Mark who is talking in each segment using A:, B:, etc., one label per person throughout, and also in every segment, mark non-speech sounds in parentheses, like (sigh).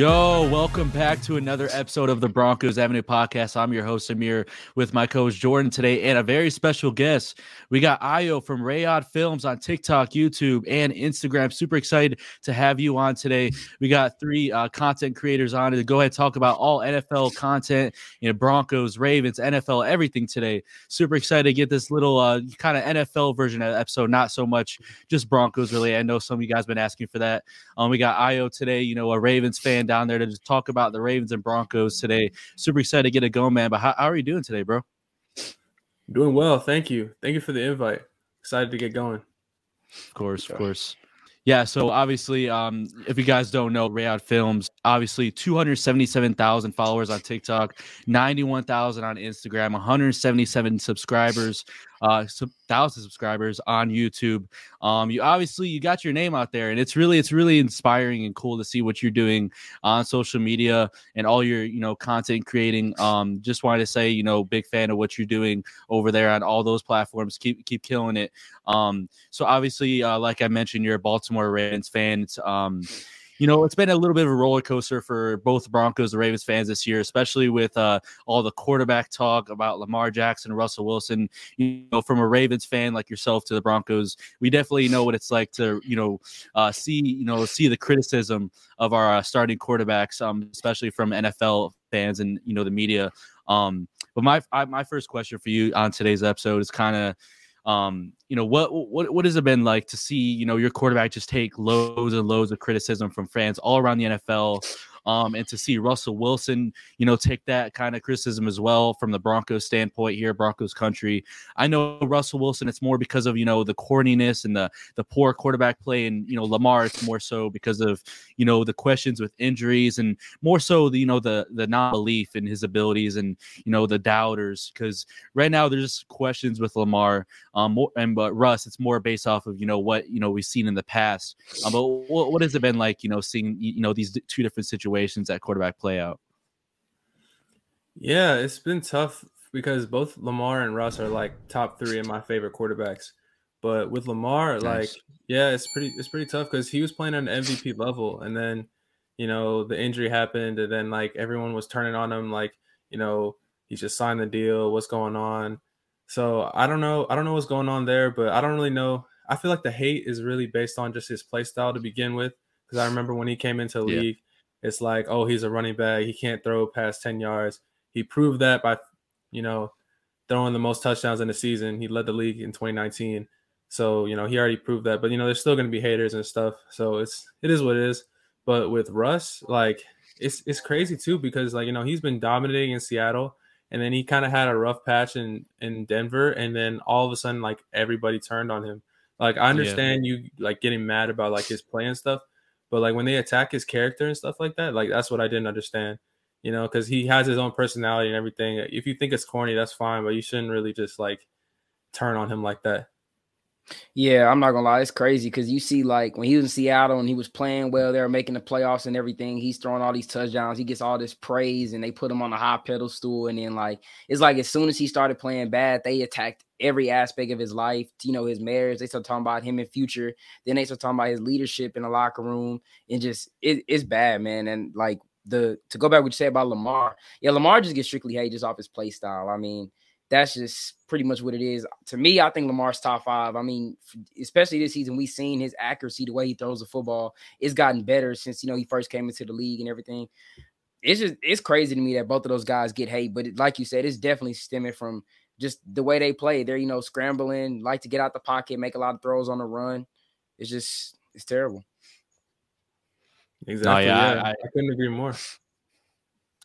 A: Yo, welcome back to another episode of the Broncos Avenue podcast. I'm your host, Amir, with my coach Jordan today, and a very special guest. We got Ayo from Rayod Films on TikTok, YouTube, and Instagram. Super excited to have you on today. We got three uh, content creators on to go ahead and talk about all NFL content, you know, Broncos, Ravens, NFL, everything today. Super excited to get this little uh, kind of NFL version of episode, not so much just Broncos, really. I know some of you guys been asking for that. Um, we got Ayo today, you know, a Ravens fan down there to just talk about the Ravens and Broncos today. Super excited to get it going, man. But how, how are you doing today, bro?
B: Doing well. Thank you. Thank you for the invite. Excited to get going.
A: Of course, of course. Yeah, so obviously, um, if you guys don't know, Rayod Films, obviously 277,000 followers on TikTok, 91,000 on Instagram, 177 subscribers uh, thousand subscribers on YouTube. Um, you obviously you got your name out there, and it's really it's really inspiring and cool to see what you're doing on social media and all your you know content creating. Um, just wanted to say you know big fan of what you're doing over there on all those platforms. Keep keep killing it. Um, so obviously, uh, like I mentioned, you're a Baltimore Ravens fan. It's, um, you know, it's been a little bit of a roller coaster for both Broncos and Ravens fans this year, especially with uh, all the quarterback talk about Lamar Jackson, Russell Wilson. You know, from a Ravens fan like yourself to the Broncos, we definitely know what it's like to, you know, uh, see, you know, see the criticism of our uh, starting quarterbacks, um, especially from NFL fans and you know the media. Um, but my I, my first question for you on today's episode is kind of um, you know, what what what has it been like to see, you know, your quarterback just take loads and loads of criticism from fans all around the NFL? Um, and to see Russell Wilson, you know, take that kind of criticism as well from the Broncos standpoint here, Broncos country. I know Russell Wilson, it's more because of, you know, the corniness and the the poor quarterback play. And, you know, Lamar, it's more so because of, you know, the questions with injuries and more so the, you know, the the non-belief in his abilities and, you know, the doubters. Because right now there's questions with Lamar. Um and but Russ, it's more based off of, you know, what, you know, we've seen in the past. Um, but what, what has it been like, you know, seeing you know these two different situations? Situations at quarterback play out?
B: Yeah, it's been tough because both Lamar and Russ are like top three of my favorite quarterbacks. But with Lamar, nice. like, yeah, it's pretty it's pretty tough because he was playing on an MVP level, and then you know the injury happened, and then like everyone was turning on him, like you know he just signed the deal. What's going on? So I don't know. I don't know what's going on there, but I don't really know. I feel like the hate is really based on just his play style to begin with. Because I remember when he came into the yeah. league, it's like, oh, he's a running back. He can't throw past 10 yards. He proved that by, you know, throwing the most touchdowns in the season. He led the league in 2019. So, you know, he already proved that. But, you know, there's still going to be haters and stuff. So it's, it is what it is. But with Russ, like, it's, it's crazy too because, like, you know, he's been dominating in Seattle and then he kind of had a rough patch in, in Denver. And then all of a sudden, like, everybody turned on him. Like, I understand yeah. you, like, getting mad about, like, his play and stuff but like when they attack his character and stuff like that, like that's what I didn't understand. You know, because he has his own personality and everything. If you think it's corny, that's fine, but you shouldn't really just like turn on him like that.
C: Yeah, I'm not gonna lie, it's crazy because you see, like when he was in Seattle and he was playing well, they were making the playoffs and everything. He's throwing all these touchdowns, he gets all this praise, and they put him on a high pedestal. And then, like, it's like as soon as he started playing bad, they attacked every aspect of his life. You know, his marriage. They start talking about him in future. Then they start talking about his leadership in the locker room, and just it, it's bad, man. And like the to go back what you said about Lamar, yeah, Lamar just gets strictly hated just off his play style. I mean that's just pretty much what it is. To me, I think Lamar's top five. I mean, especially this season, we've seen his accuracy, the way he throws the football, it's gotten better since you know he first came into the league and everything. It's just it's crazy to me that both of those guys get hate, but it, like you said, it's definitely stemming from just the way they play. They're you know scrambling, like to get out the pocket, make a lot of throws on the run. It's just it's terrible.
B: Exactly. No, yeah, yeah. I, I couldn't agree more.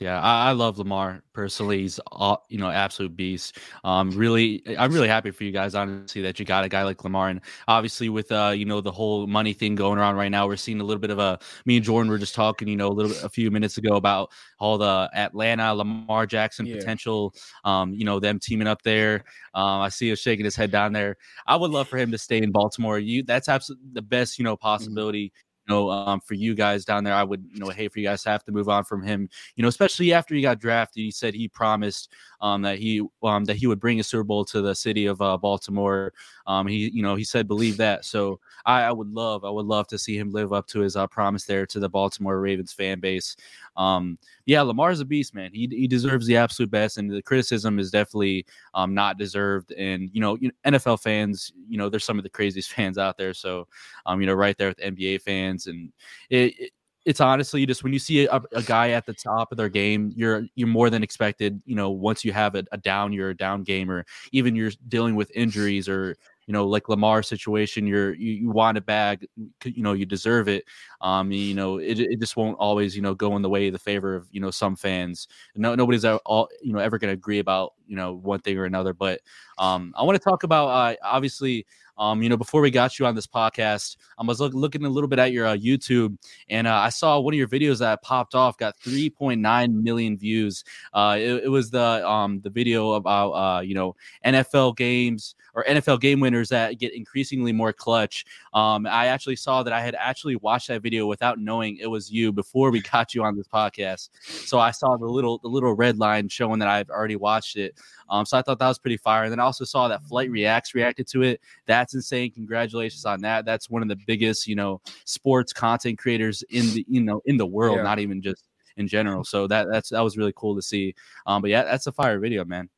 A: Yeah, I, I, love Lamar personally. He's all, you know absolute beast. Um, really, I'm really happy for you guys honestly that you got a guy like Lamar, and obviously with uh you know the whole money thing going around right now, we're seeing a little bit of a. Me and Jordan were just talking, you know, a little a few minutes ago about all the Atlanta Lamar Jackson yeah. potential. Um, you know them teaming up there. Um, I see him shaking his head down there. I would love for him to stay in Baltimore. You that's absolutely the best you know mm-hmm. possibility. Mm-hmm you know, um, for you guys down there, I would, you know, hate for you guys to have to move on from him. You know, especially after he got drafted, he said he promised um, that he um, that he would bring a Super Bowl to the city of uh, Baltimore. Um, he, you know, he said believe that. So I, I would love, I would love to see him live up to his uh, promise there to the Baltimore Ravens fan base. Um, yeah, Lamar's a beast, man. He he deserves the absolute best, and the criticism is definitely um, not deserved. And you know, NFL fans, you know, there's some of the craziest (laughs) fans out there. So, um, you know, right there with NBA fans, and it, it it's honestly just when you see a, a, guy at the top of their game, you're you're more than expected. You know, once you have a, a down, you're a down gamer. Even you're dealing with injuries or you know, like Lamar situation, you're you, you want a bag, you know, you deserve it. Um, you know, it, it just won't always, you know, go in the way of the favor of, you know, some fans. No, nobody's all, you know, ever going to agree about, you know, one thing or another. But um, I want to talk about, uh, obviously, um, you know, before we got you on this podcast, I was look, looking a little bit at your uh, YouTube, and uh, I saw one of your videos that popped off got 3.9 million views. Uh, it, it, was the um, the video about uh, you know NFL games or NFL game winners that get increasingly more clutch. Um, I actually saw that I had actually watched that video without knowing it was you before we (laughs) got you on this podcast. So I saw the little the little red line showing that I've already watched it. Um, so I thought that was pretty fire. And then I also saw that Flight Reacts reacted to it. That's insane. Congratulations on that. That's one of the biggest, you know, sports content creators in the you know in the world, yeah. not even just in general. So that that's that was really cool to see. Um, but yeah, that's a fire video, man.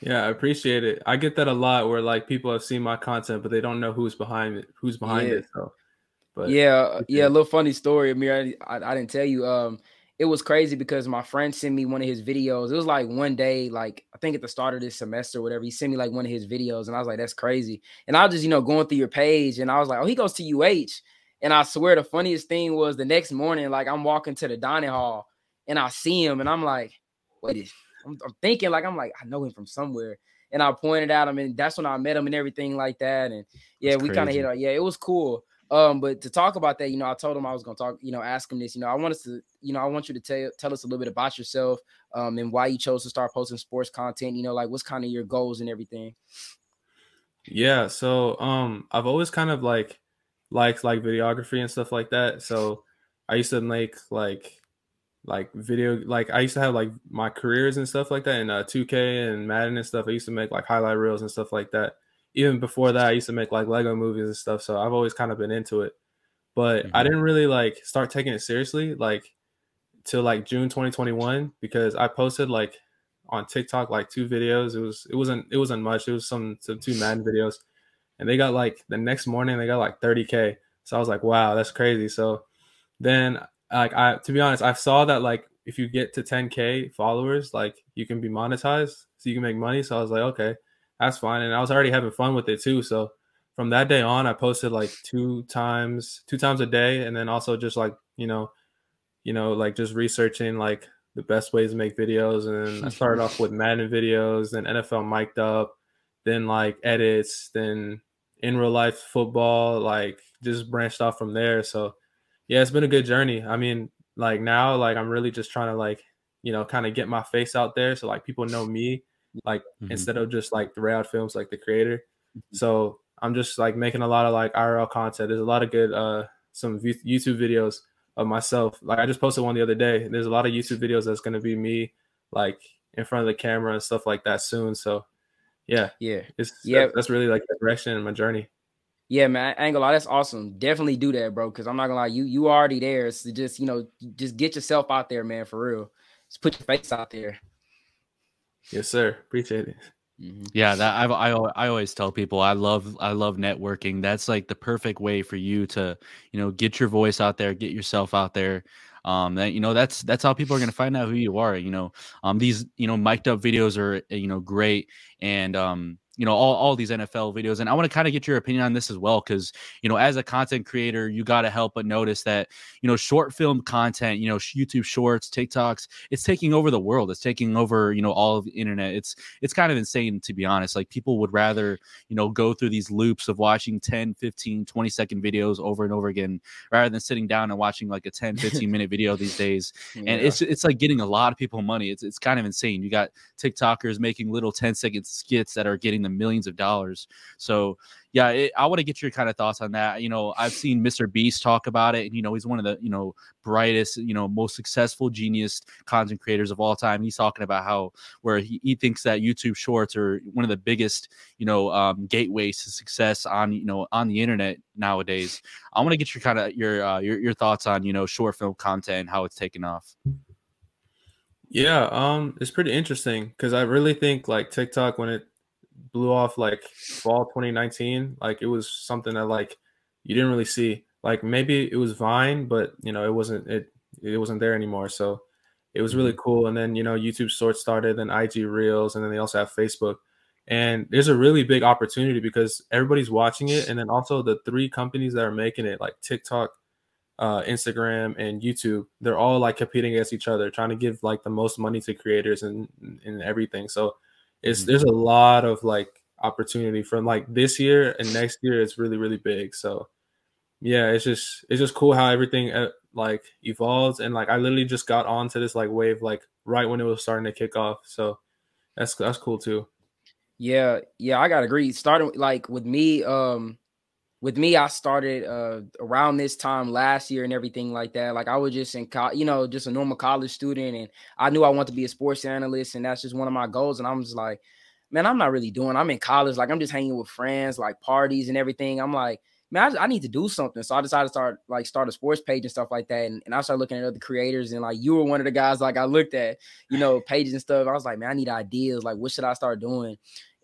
B: Yeah, I appreciate it. I get that a lot where like people have seen my content, but they don't know who's behind it, who's behind
C: yeah.
B: it. So,
C: but yeah, yeah, a little funny story, Amir. I, I, didn't tell you. Um, it was crazy because my friend sent me one of his videos. It was like one day, like I think at the start of this semester, whatever. He sent me like one of his videos, and I was like, "That's crazy." And I was just, you know, going through your page, and I was like, "Oh, he goes to UH." And I swear, the funniest thing was the next morning, like I'm walking to the dining hall, and I see him, and I'm like, "Wait, I'm, I'm thinking like I'm like I know him from somewhere, and I pointed at him, and that's when I met him and everything like that. And yeah, that's we kind of hit. On, yeah, it was cool. Um, but to talk about that, you know, I told him I was gonna talk, you know, ask him this. You know, I want us to, you know, I want you to tell tell us a little bit about yourself, um, and why you chose to start posting sports content. You know, like what's kind of your goals and everything.
B: Yeah, so um, I've always kind of like liked like videography and stuff like that. So I used to make like like video like I used to have like my careers and stuff like that in uh, 2K and Madden and stuff. I used to make like highlight reels and stuff like that. Even before that, I used to make like Lego movies and stuff. So I've always kind of been into it. But mm-hmm. I didn't really like start taking it seriously like till like June 2021 because I posted like on TikTok like two videos. It was it wasn't it wasn't much. It was some some two Madden videos. And they got like the next morning they got like 30k. So I was like, wow, that's crazy. So then like I to be honest, I saw that like if you get to 10k followers, like you can be monetized, so you can make money. So I was like, okay, that's fine. And I was already having fun with it too. So from that day on, I posted like two times, two times a day, and then also just like you know, you know, like just researching like the best ways to make videos. And I started off with Madden videos, then NFL mic'd up, then like edits, then in real life football, like just branched off from there. So yeah, it's been a good journey. I mean, like now, like I'm really just trying to like, you know, kind of get my face out there so like people know me, like mm-hmm. instead of just like the Ray Films, like the creator. Mm-hmm. So I'm just like making a lot of like IRL content. There's a lot of good uh some YouTube videos of myself. Like I just posted one the other day. There's a lot of YouTube videos that's gonna be me like in front of the camera and stuff like that soon. So yeah,
C: yeah,
B: it's yeah. That's really like the direction in my journey.
C: Yeah, man, I ain't gonna lie, that's awesome. Definitely do that, bro. Cause I'm not gonna lie, you you already there. So just you know, just get yourself out there, man, for real. Just put your face out there.
B: Yes, sir. Appreciate it.
A: Mm-hmm. Yeah, that I've, I I always tell people I love I love networking. That's like the perfect way for you to you know get your voice out there, get yourself out there. Um, that you know that's that's how people are gonna find out who you are. You know, um, these you know mic'd up videos are you know great, and um, you know all, all these NFL videos and I want to kind of get your opinion on this as well cuz you know as a content creator you got to help but notice that you know short film content you know YouTube shorts TikToks it's taking over the world it's taking over you know all of the internet it's it's kind of insane to be honest like people would rather you know go through these loops of watching 10 15 20 second videos over and over again rather than sitting down and watching like a 10 (laughs) 15 minute video these days yeah. and it's it's like getting a lot of people money it's it's kind of insane you got TikTokers making little 10 second skits that are getting the millions of dollars. So yeah, it, I want to get your kind of thoughts on that. You know, I've seen MrBeast talk about it, and you know, he's one of the you know brightest, you know, most successful genius content creators of all time. He's talking about how where he, he thinks that YouTube Shorts are one of the biggest, you know, um, gateways to success on you know on the internet nowadays. I want to get your kind of your, uh, your your thoughts on you know short film content and how it's taken off.
B: Yeah, um, it's pretty interesting because I really think like TikTok when it blew off like fall 2019 like it was something that like you didn't really see. Like maybe it was vine but you know it wasn't it it wasn't there anymore. So it was really mm-hmm. cool. And then you know youtube shorts started then ig reels and then they also have facebook. And there's a really big opportunity because everybody's watching it. And then also the three companies that are making it like tiktok uh, instagram and youtube they're all like competing against each other trying to give like the most money to creators and and everything. So it's mm-hmm. there's a lot of like opportunity from like this year and next year it's really really big. So yeah it's just it's just cool how everything uh, like evolves. And like i literally just got onto this like wave like right when it was starting to kick off. So that's that's cool too.
C: Yeah yeah i gotta agree. Starting like with me um with me, I started uh, around this time last year and everything like that. Like I was just in, co- you know, just a normal college student, and I knew I wanted to be a sports analyst, and that's just one of my goals. And I'm just like, man, I'm not really doing. I'm in college, like I'm just hanging with friends, like parties and everything. I'm like, man, I, I, need to do something. So I decided to start like start a sports page and stuff like that. And, and I started looking at other creators, and like you were one of the guys like I looked at, you know, pages and stuff. I was like, man, I need ideas. Like, what should I start doing?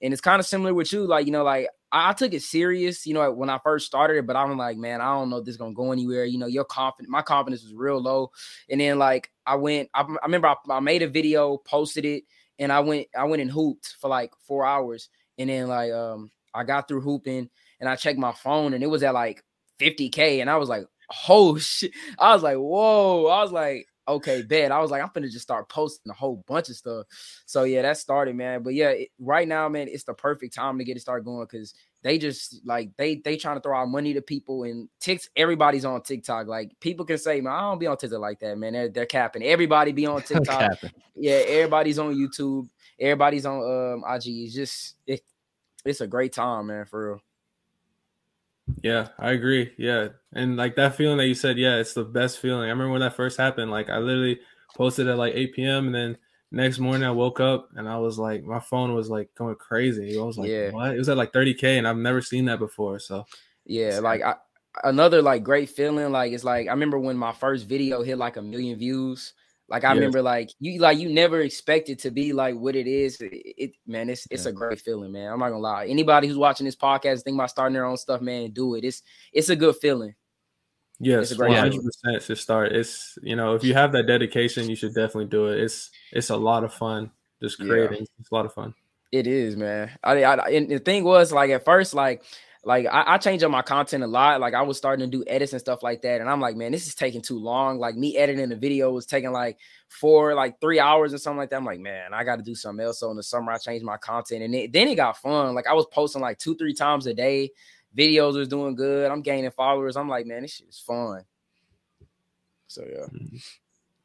C: And it's kind of similar with you, like you know, like I, I, took it serious, you know, when I first started it, but I'm like, man, I don't know if this is gonna go anywhere. You know, your confidence, my confidence was real low. And then like I went, I, I remember I, I, made a video, posted it, and I went, I went and hooped for like four hours. And then like um I got through hooping and I checked my phone and it was at like 50k. And I was like, oh (laughs) shit. I was like, whoa. I was like, okay, bet. I was like, I'm gonna just start posting a whole bunch of stuff. So yeah, that started, man. But yeah, it, right now, man, it's the perfect time to get it started going because they just like they they trying to throw out money to people and ticks everybody's on TikTok. Like people can say, man, I don't be on TikTok like that, man. They're, they're capping. Everybody be on (laughs) TikTok. yeah, everybody's on YouTube. Everybody's on um IG. It's just it, it's a great time, man, for real.
B: Yeah, I agree. Yeah. And like that feeling that you said, yeah, it's the best feeling. I remember when that first happened. Like I literally posted at like 8 p.m. and then next morning I woke up and I was like, my phone was like going crazy. I was like, yeah. what? It was at like 30k and I've never seen that before. So
C: yeah, like I another like great feeling. Like it's like I remember when my first video hit like a million views. Like I yes. remember, like you, like you never expect it to be like what it is. It, it man, it's it's yeah. a great feeling, man. I'm not gonna lie. Anybody who's watching this podcast, think about starting their own stuff, man, do it. It's it's a good feeling.
B: Yes, one hundred percent to start. It's you know if you have that dedication, you should definitely do it. It's it's a lot of fun just creating. Yeah. It's a lot of fun.
C: It is, man. I, I and the thing was like at first, like like I, I change up my content a lot. Like I was starting to do edits and stuff like that, and I'm like, man, this is taking too long. Like me editing the video was taking like four, like three hours or something like that. I'm like, man, I got to do something else. So in the summer, I changed my content, and it, then it got fun. Like I was posting like two, three times a day. Videos was doing good. I'm gaining followers. I'm like, man, this shit is fun. So yeah. Mm-hmm.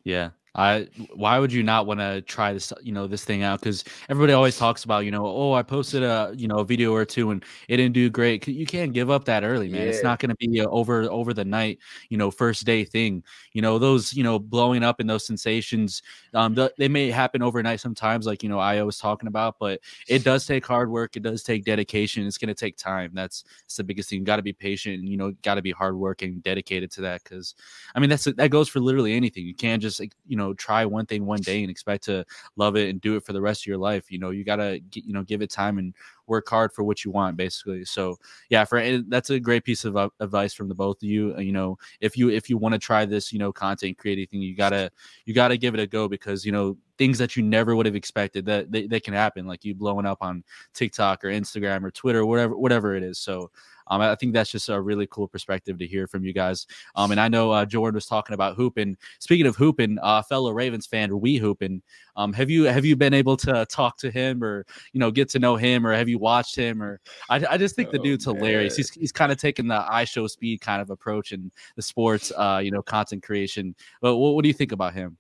A: Yeah. I why would you not want to try this you know this thing out? Because everybody always talks about you know oh I posted a you know a video or two and it didn't do great. You can't give up that early man. Yeah. it's not going to be over over the night you know first day thing. You know those you know blowing up and those sensations um the, they may happen overnight sometimes like you know I was talking about but it does take hard work. It does take dedication. It's going to take time. That's, that's the biggest thing. Got to be patient and you know got to be hardworking dedicated to that because I mean that's that goes for literally anything. You can't just you know know try one thing one day and expect to love it and do it for the rest of your life you know you gotta you know give it time and work hard for what you want basically. So yeah for that's a great piece of advice from the both of you uh, you know if you if you want to try this you know content creating you gotta you gotta give it a go because you know things that you never would have expected that they, they can happen like you blowing up on tiktok or instagram or twitter whatever whatever it is so um, I think that's just a really cool perspective to hear from you guys. Um, and I know uh, Jordan was talking about hooping. Speaking of hooping, uh, fellow Ravens fan, we hooping. Um, have you have you been able to talk to him or you know get to know him or have you watched him or I, I just think the oh, dude's hilarious. He's he's kind of taking the IShowSpeed kind of approach in the sports uh, you know content creation. But what, what do you think about him?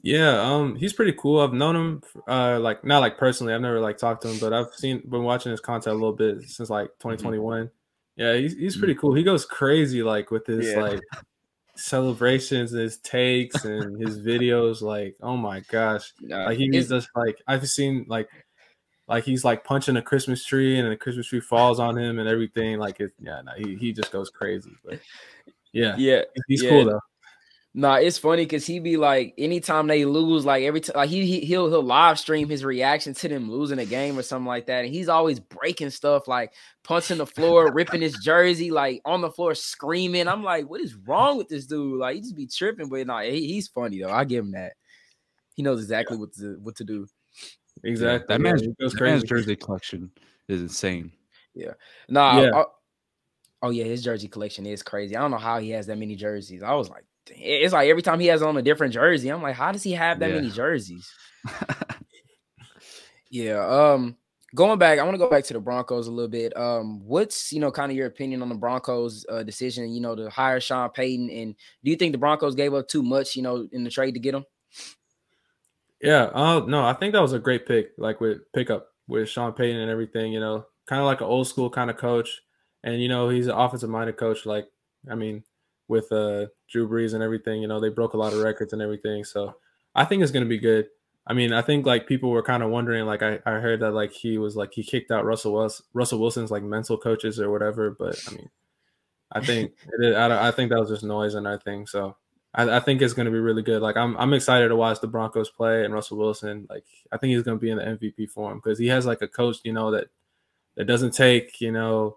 B: Yeah, um, he's pretty cool. I've known him, uh, like not like personally. I've never like talked to him, but I've seen been watching his content a little bit since like 2021. Mm-hmm. Yeah, he's he's pretty cool. He goes crazy like with his yeah. like celebrations and his takes and his videos. Like, oh my gosh, (laughs) like he's just like I've seen like like he's like punching a Christmas tree and the Christmas tree falls on him and everything. Like it, yeah, no, he he just goes crazy. But (laughs) yeah,
C: yeah,
B: he's
C: yeah.
B: cool though.
C: Nah, it's funny because he be like, anytime they lose, like every time, like he, he he'll he'll live stream his reaction to them losing a game or something like that, and he's always breaking stuff, like punching the floor, (laughs) ripping his jersey, like on the floor screaming. I'm like, what is wrong with this dude? Like he just be tripping, but nah, he, he's funny though. I give him that. He knows exactly yeah. what to what to do.
B: Exactly.
A: Yeah, that man's, that man's jersey collection is insane.
C: Yeah. Nah. Yeah. I, oh yeah, his jersey collection is crazy. I don't know how he has that many jerseys. I was like, it's like every time he has on a different jersey, I'm like, how does he have that yeah. many jerseys? (laughs) yeah. Um, going back, I want to go back to the Broncos a little bit. Um, what's you know kind of your opinion on the Broncos uh, decision? You know, to hire Sean Payton, and do you think the Broncos gave up too much? You know, in the trade to get him?
B: Yeah. Uh, no, I think that was a great pick. Like with pickup with Sean Payton and everything. You know, kind of like an old school kind of coach, and you know he's an offensive minded coach. Like, I mean, with uh Drew Brees and everything. You know, they broke a lot of records and everything. So I think it's gonna be good. I mean, I think like people were kind of wondering, like I, I heard that like he was like he kicked out Russell Wilson, Russell Wilson's like mental coaches or whatever. But I mean, I think (laughs) it, I, I think that was just noise and I think so. I, I think it's going to be really good. Like I'm I'm excited to watch the Broncos play and Russell Wilson. Like I think he's going to be in the MVP form because he has like a coach, you know, that that doesn't take you know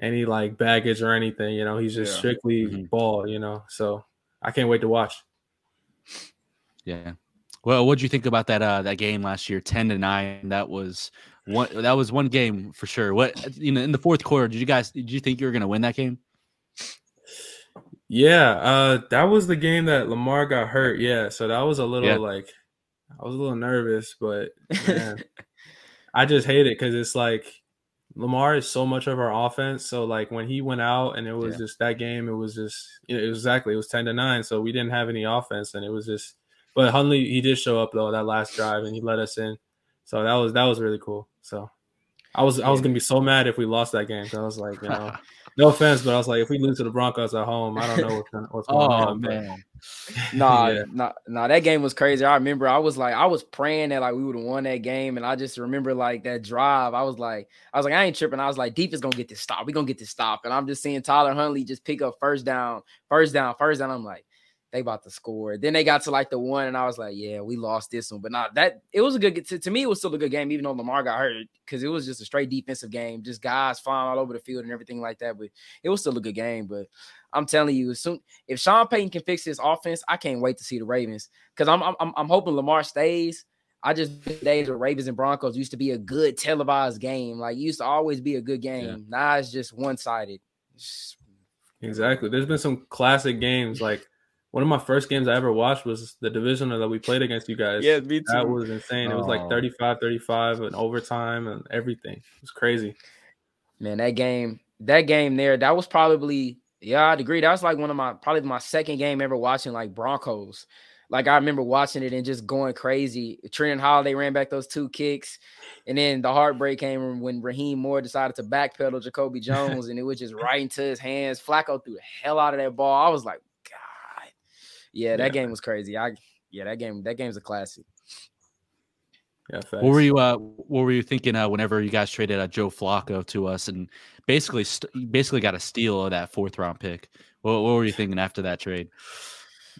B: any like baggage or anything. You know, he's just yeah. strictly mm-hmm. ball. You know, so I can't wait to watch.
A: Yeah. Well, what do you think about that uh that game last year, ten to nine? That was one. That was one game for sure. What you know in the fourth quarter? Did you guys? Did you think you were going to win that game?
B: Yeah, uh, that was the game that Lamar got hurt. Yeah, so that was a little yeah. like I was a little nervous, but (laughs) man, I just hate it because it's like Lamar is so much of our offense. So like when he went out and it was yeah. just that game, it was just you know, it was exactly it was ten to nine. So we didn't have any offense, and it was just. But Huntley he did show up though that last drive and he let us in, so that was that was really cool. So I was I was gonna be so mad if we lost that game. So I was like, you know, (laughs) no offense, but I was like, if we lose to the Broncos at home, I don't know what's, gonna, what's going (laughs) oh, on. man, (laughs)
C: nah, yeah. nah, nah, that game was crazy. I remember I was like, I was praying that like we would have won that game, and I just remember like that drive. I was like, I was like, I ain't tripping. I was like, deep is gonna get this stop. We gonna get this stop, and I'm just seeing Tyler Huntley just pick up first down, first down, first down. I'm like, they about to score. Then they got to like the one, and I was like, yeah, we lost this one. But not that it was a good to, to me, it was still a good game, even though Lamar got hurt, because it was just a straight defensive game, just guys flying all over the field and everything like that. But it was still a good game. But I'm telling you, as soon if Sean Payton can fix his offense, I can't wait to see the Ravens. Because I'm, I'm I'm hoping Lamar stays. I just days of Ravens and Broncos used to be a good televised game. Like used to always be a good game. Yeah. Now it's just one sided.
B: Exactly. There's been some classic games like one of my first games I ever watched was the divisional that we played against you guys.
C: Yeah, me too.
B: That was insane. It was like 35 35 and overtime and everything. It was crazy.
C: Man, that game, that game there, that was probably, yeah, I'd agree. That was like one of my, probably my second game ever watching like Broncos. Like I remember watching it and just going crazy. Trindon Holliday ran back those two kicks. And then the heartbreak came when Rahim Moore decided to backpedal Jacoby (laughs) Jones and it was just right into his hands. Flacco threw the hell out of that ball. I was like, yeah, that yeah. game was crazy. I yeah, that game that game's a classic.
A: Yeah, what were you uh what were you thinking uh whenever you guys traded uh, Joe Flacco to us and basically st- basically got a steal of that fourth round pick? What, what were you thinking after that trade?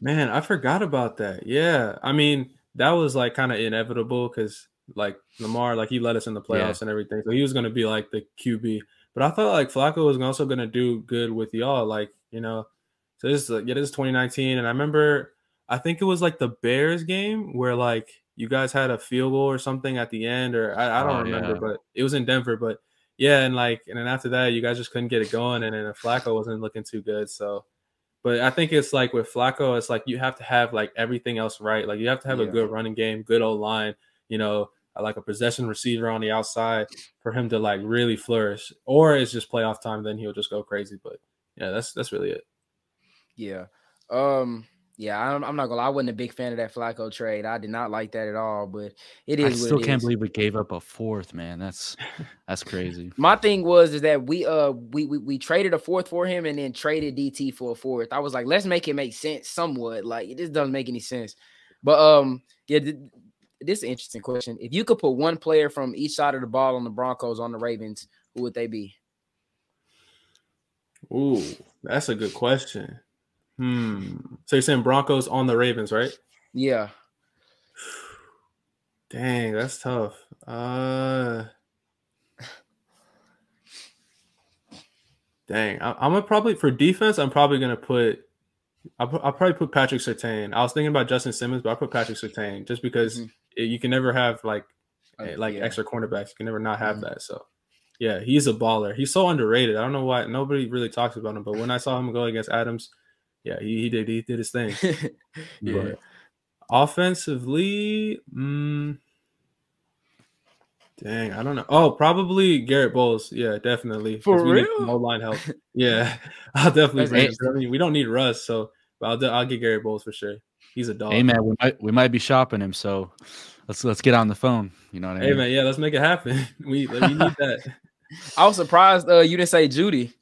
B: Man, I forgot about that. Yeah, I mean that was like kind of inevitable because like Lamar, like he led us in the playoffs yeah. and everything, so he was going to be like the QB. But I thought like Flacco was also going to do good with y'all, like you know, so this is yeah, this is 2019, and I remember I think it was like the Bears game where like you guys had a field goal or something at the end, or I, I don't oh, remember, yeah. but it was in Denver. But yeah, and like and then after that, you guys just couldn't get it going, and then Flacco wasn't looking too good. So, but I think it's like with Flacco, it's like you have to have like everything else right. Like you have to have yeah. a good running game, good old line, you know, uh, like a possession receiver on the outside for him to like really flourish. Or it's just playoff time, then he'll just go crazy. But yeah, that's that's really it.
C: Yeah. Um, Yeah, I'm, I'm, not gonna. Lie, I wasn't a big fan of that Flacco trade. I did not like that at all. But it is.
A: I still can't
C: is.
A: believe we gave up a fourth, man. That's (laughs) that's crazy.
C: My thing was is that we uh we, we we traded a fourth for him and then traded DT for a fourth. I was like, let's make it make sense somewhat. Like it just doesn't make any sense. But um, yeah, th- this is an interesting question. If you could put one player from each side of the ball on the Broncos on the Ravens, who would they be?
B: Ooh, that's a good question. Hmm. So you're saying Broncos on the Ravens, right?
C: Yeah.
B: Dang, that's tough. Uh Dang, I, am gonna probably for defense. I'm probably gonna put. I'll, I'll, probably put Patrick Surtain. I was thinking about Justin Simmons, but I put Patrick Surtain just because mm-hmm. it, you can never have like uh, like yeah. extra cornerbacks. You can never not have mm-hmm. that. So yeah, he's a baller. He's so underrated. I don't know why nobody really talks about him, but when I saw him go against Adams, yeah, he, he did he did his thing. (laughs) yeah. But offensively, mm, dang, I don't know. Oh, probably Garett Bolles. Yeah, definitely.
C: For real, no
B: line help. (laughs) Yeah, (laughs) I'll definitely bring I mean, we don't need Russ, so I'll I'll get Garett Bolles for sure. He's a dog.
A: Hey man, we might we might be shopping him, so let's let's get on the phone. You know what I mean?
B: Hey man, yeah, let's make it happen. We we need that.
C: I was surprised uh, you didn't say Jeudy.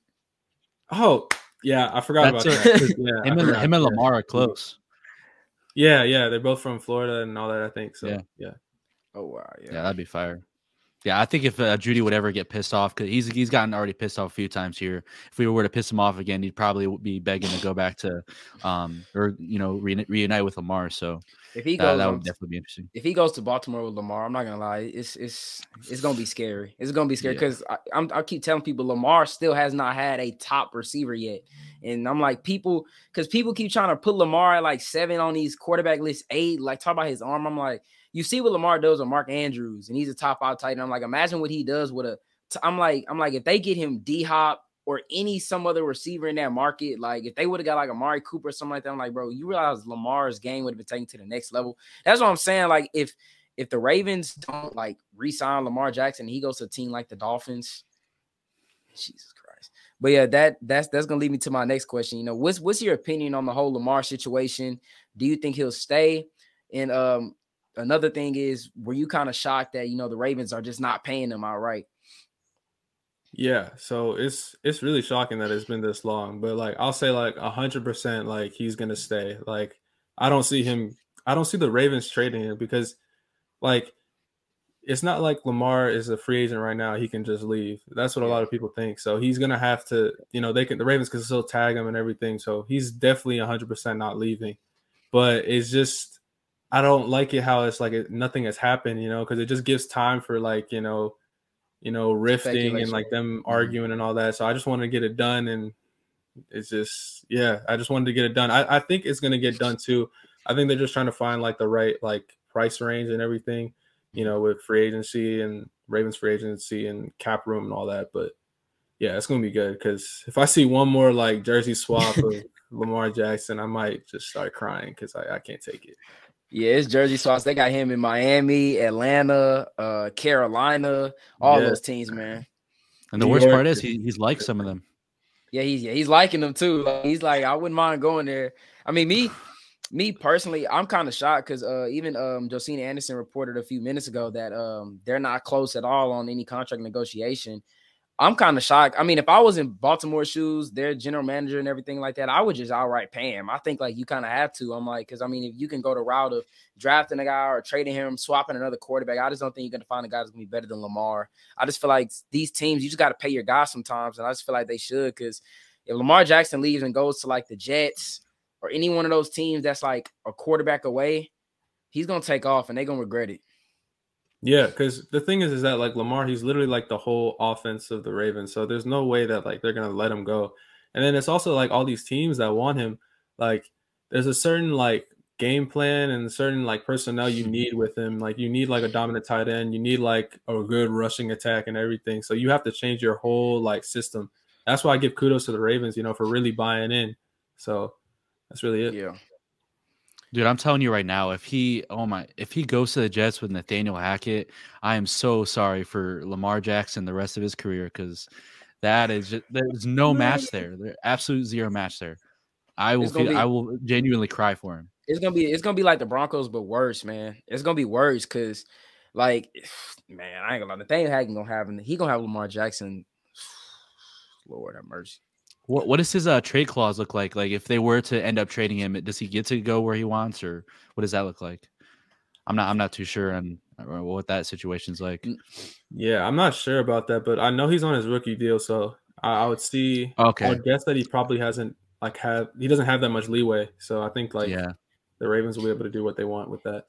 B: Oh, yeah, I forgot That's about that. Yeah,
A: him, and, him and Lamar are close.
B: Yeah, yeah, they're both from Florida and all that. I think so. Yeah, yeah.
C: Oh wow, yeah,
A: yeah that'd be fire. Yeah, I think if uh, Jeudy would ever get pissed off, because he's he's gotten already pissed off a few times here. If we were to piss him off again, he'd probably be begging to go back to, um, or you know, re- reunite with Lamar. So
C: if he goes,
A: that would definitely be interesting.
C: If he goes to Baltimore with Lamar, I'm not gonna lie, it's it's it's gonna be scary. It's gonna be scary because yeah. I, I keep telling people Lamar still has not had a top receiver yet, and I'm like people because people keep trying to put Lamar at like seven on these quarterback list eight, like talk about his arm. I'm like you see what Lamar does with Mark Andrews, and he's a top five tight end. I'm like, imagine what he does with a. I'm like, I'm like, if they get him D Hop or any some other receiver in that market, like if they would have got like Amari Cooper or something like that, I'm like, bro, you realize Lamar's game would have been taken to the next level. That's what I'm saying. Like if if the Ravens don't like re-sign Lamar Jackson, he goes to a team like the Dolphins. Jesus Christ. But yeah, that that's that's gonna lead me to my next question. You know, what's what's your opinion on the whole Lamar situation? Do you think he'll stay? And um, another thing is, were you kind of shocked that you know the Ravens are just not paying them outright?
B: Yeah, so it's it's really shocking that it's been this long, but like I'll say like a hundred percent like he's gonna stay. Like I don't see him I don't see the Ravens trading him because like it's not like Lamar is a free agent right now. He can just leave. That's what a lot of people think. So he's gonna have to, you know, they can the Ravens can still tag him and everything. So he's definitely hundred percent not leaving. But it's just I don't like it how it's like it, nothing has happened, you know, because it just gives time for like you know, you know, rifting and like them mm-hmm. arguing and all that. So I just want to get it done, and it's just yeah, I just wanted to get it done. I, I think it's gonna get done too. I think they're just trying to find like the right like price range and everything, you know, with free agency and Ravens free agency and cap room and all that. But yeah, it's gonna be good because if I see one more like jersey swap of (laughs) Lamar Jackson, I might just start crying because I, I can't take it.
C: Yeah, it's Jersey Sauce. They got him in Miami, Atlanta, uh, Carolina, all yeah. those teams, man.
A: And the New worst York. part is he, he's like some of them.
C: Yeah, he's yeah, he's liking them too. Like, he's like, I wouldn't mind going there. I mean, me, me personally, I'm kind of shocked because uh, even um, Josina Anderson reported a few minutes ago that um, they're not close at all on any contract negotiation. I'm kind of shocked. I mean, if I was in Baltimore shoes, their general manager and everything like that, I would just outright pay him. I think like you kind of have to. I'm like, because I mean, if you can go the route of drafting a guy or trading him, swapping another quarterback, I just don't think you're gonna find a guy that's gonna be better than Lamar. I just feel like these teams, you just got to pay your guys sometimes, and I just feel like they should. Because if Lamar Jackson leaves and goes to like the Jets or any one of those teams that's like a quarterback away, he's gonna take off and they're gonna regret it.
B: Yeah, because the thing is, is that like Lamar, he's literally like the whole offense of the Ravens. So there's no way that like they're gonna let him go. And then it's also like all these teams that want him. Like there's a certain like game plan and certain like personnel you need with him. Like you need like a dominant tight end, you need like a good rushing attack and everything. So you have to change your whole like system. That's why I give kudos to the Ravens, you know, for really buying in. So that's really it.
C: Yeah.
A: Dude, I'm telling you right now, if he, oh my, if he goes to the Jets with Nathaniel Hackett, I am so sorry for Lamar Jackson the rest of his career because that is just, there's no match there. There's absolute zero match there. I will feel, be, I will genuinely cry for him.
C: It's gonna be it's gonna be like the Broncos, but worse, man. It's gonna be worse because, like, (sighs) man, I ain't gonna lie. Thing Hagen gonna have, him. he gonna have Lamar Jackson. (sighs) Lord have mercy.
A: What what does his uh, trade clause look like? Like, if they were to end up trading him, does he get to go where he wants, or what does that look like? I'm not I'm not too sure on uh, what that situation's like.
B: Yeah, I'm not sure about that, but I know he's on his rookie deal, so I, I would see.
A: Okay, I
B: would guess that he probably hasn't like have he doesn't have that much leeway, so I think like
A: yeah,
B: the Ravens will be able to do what they want with that.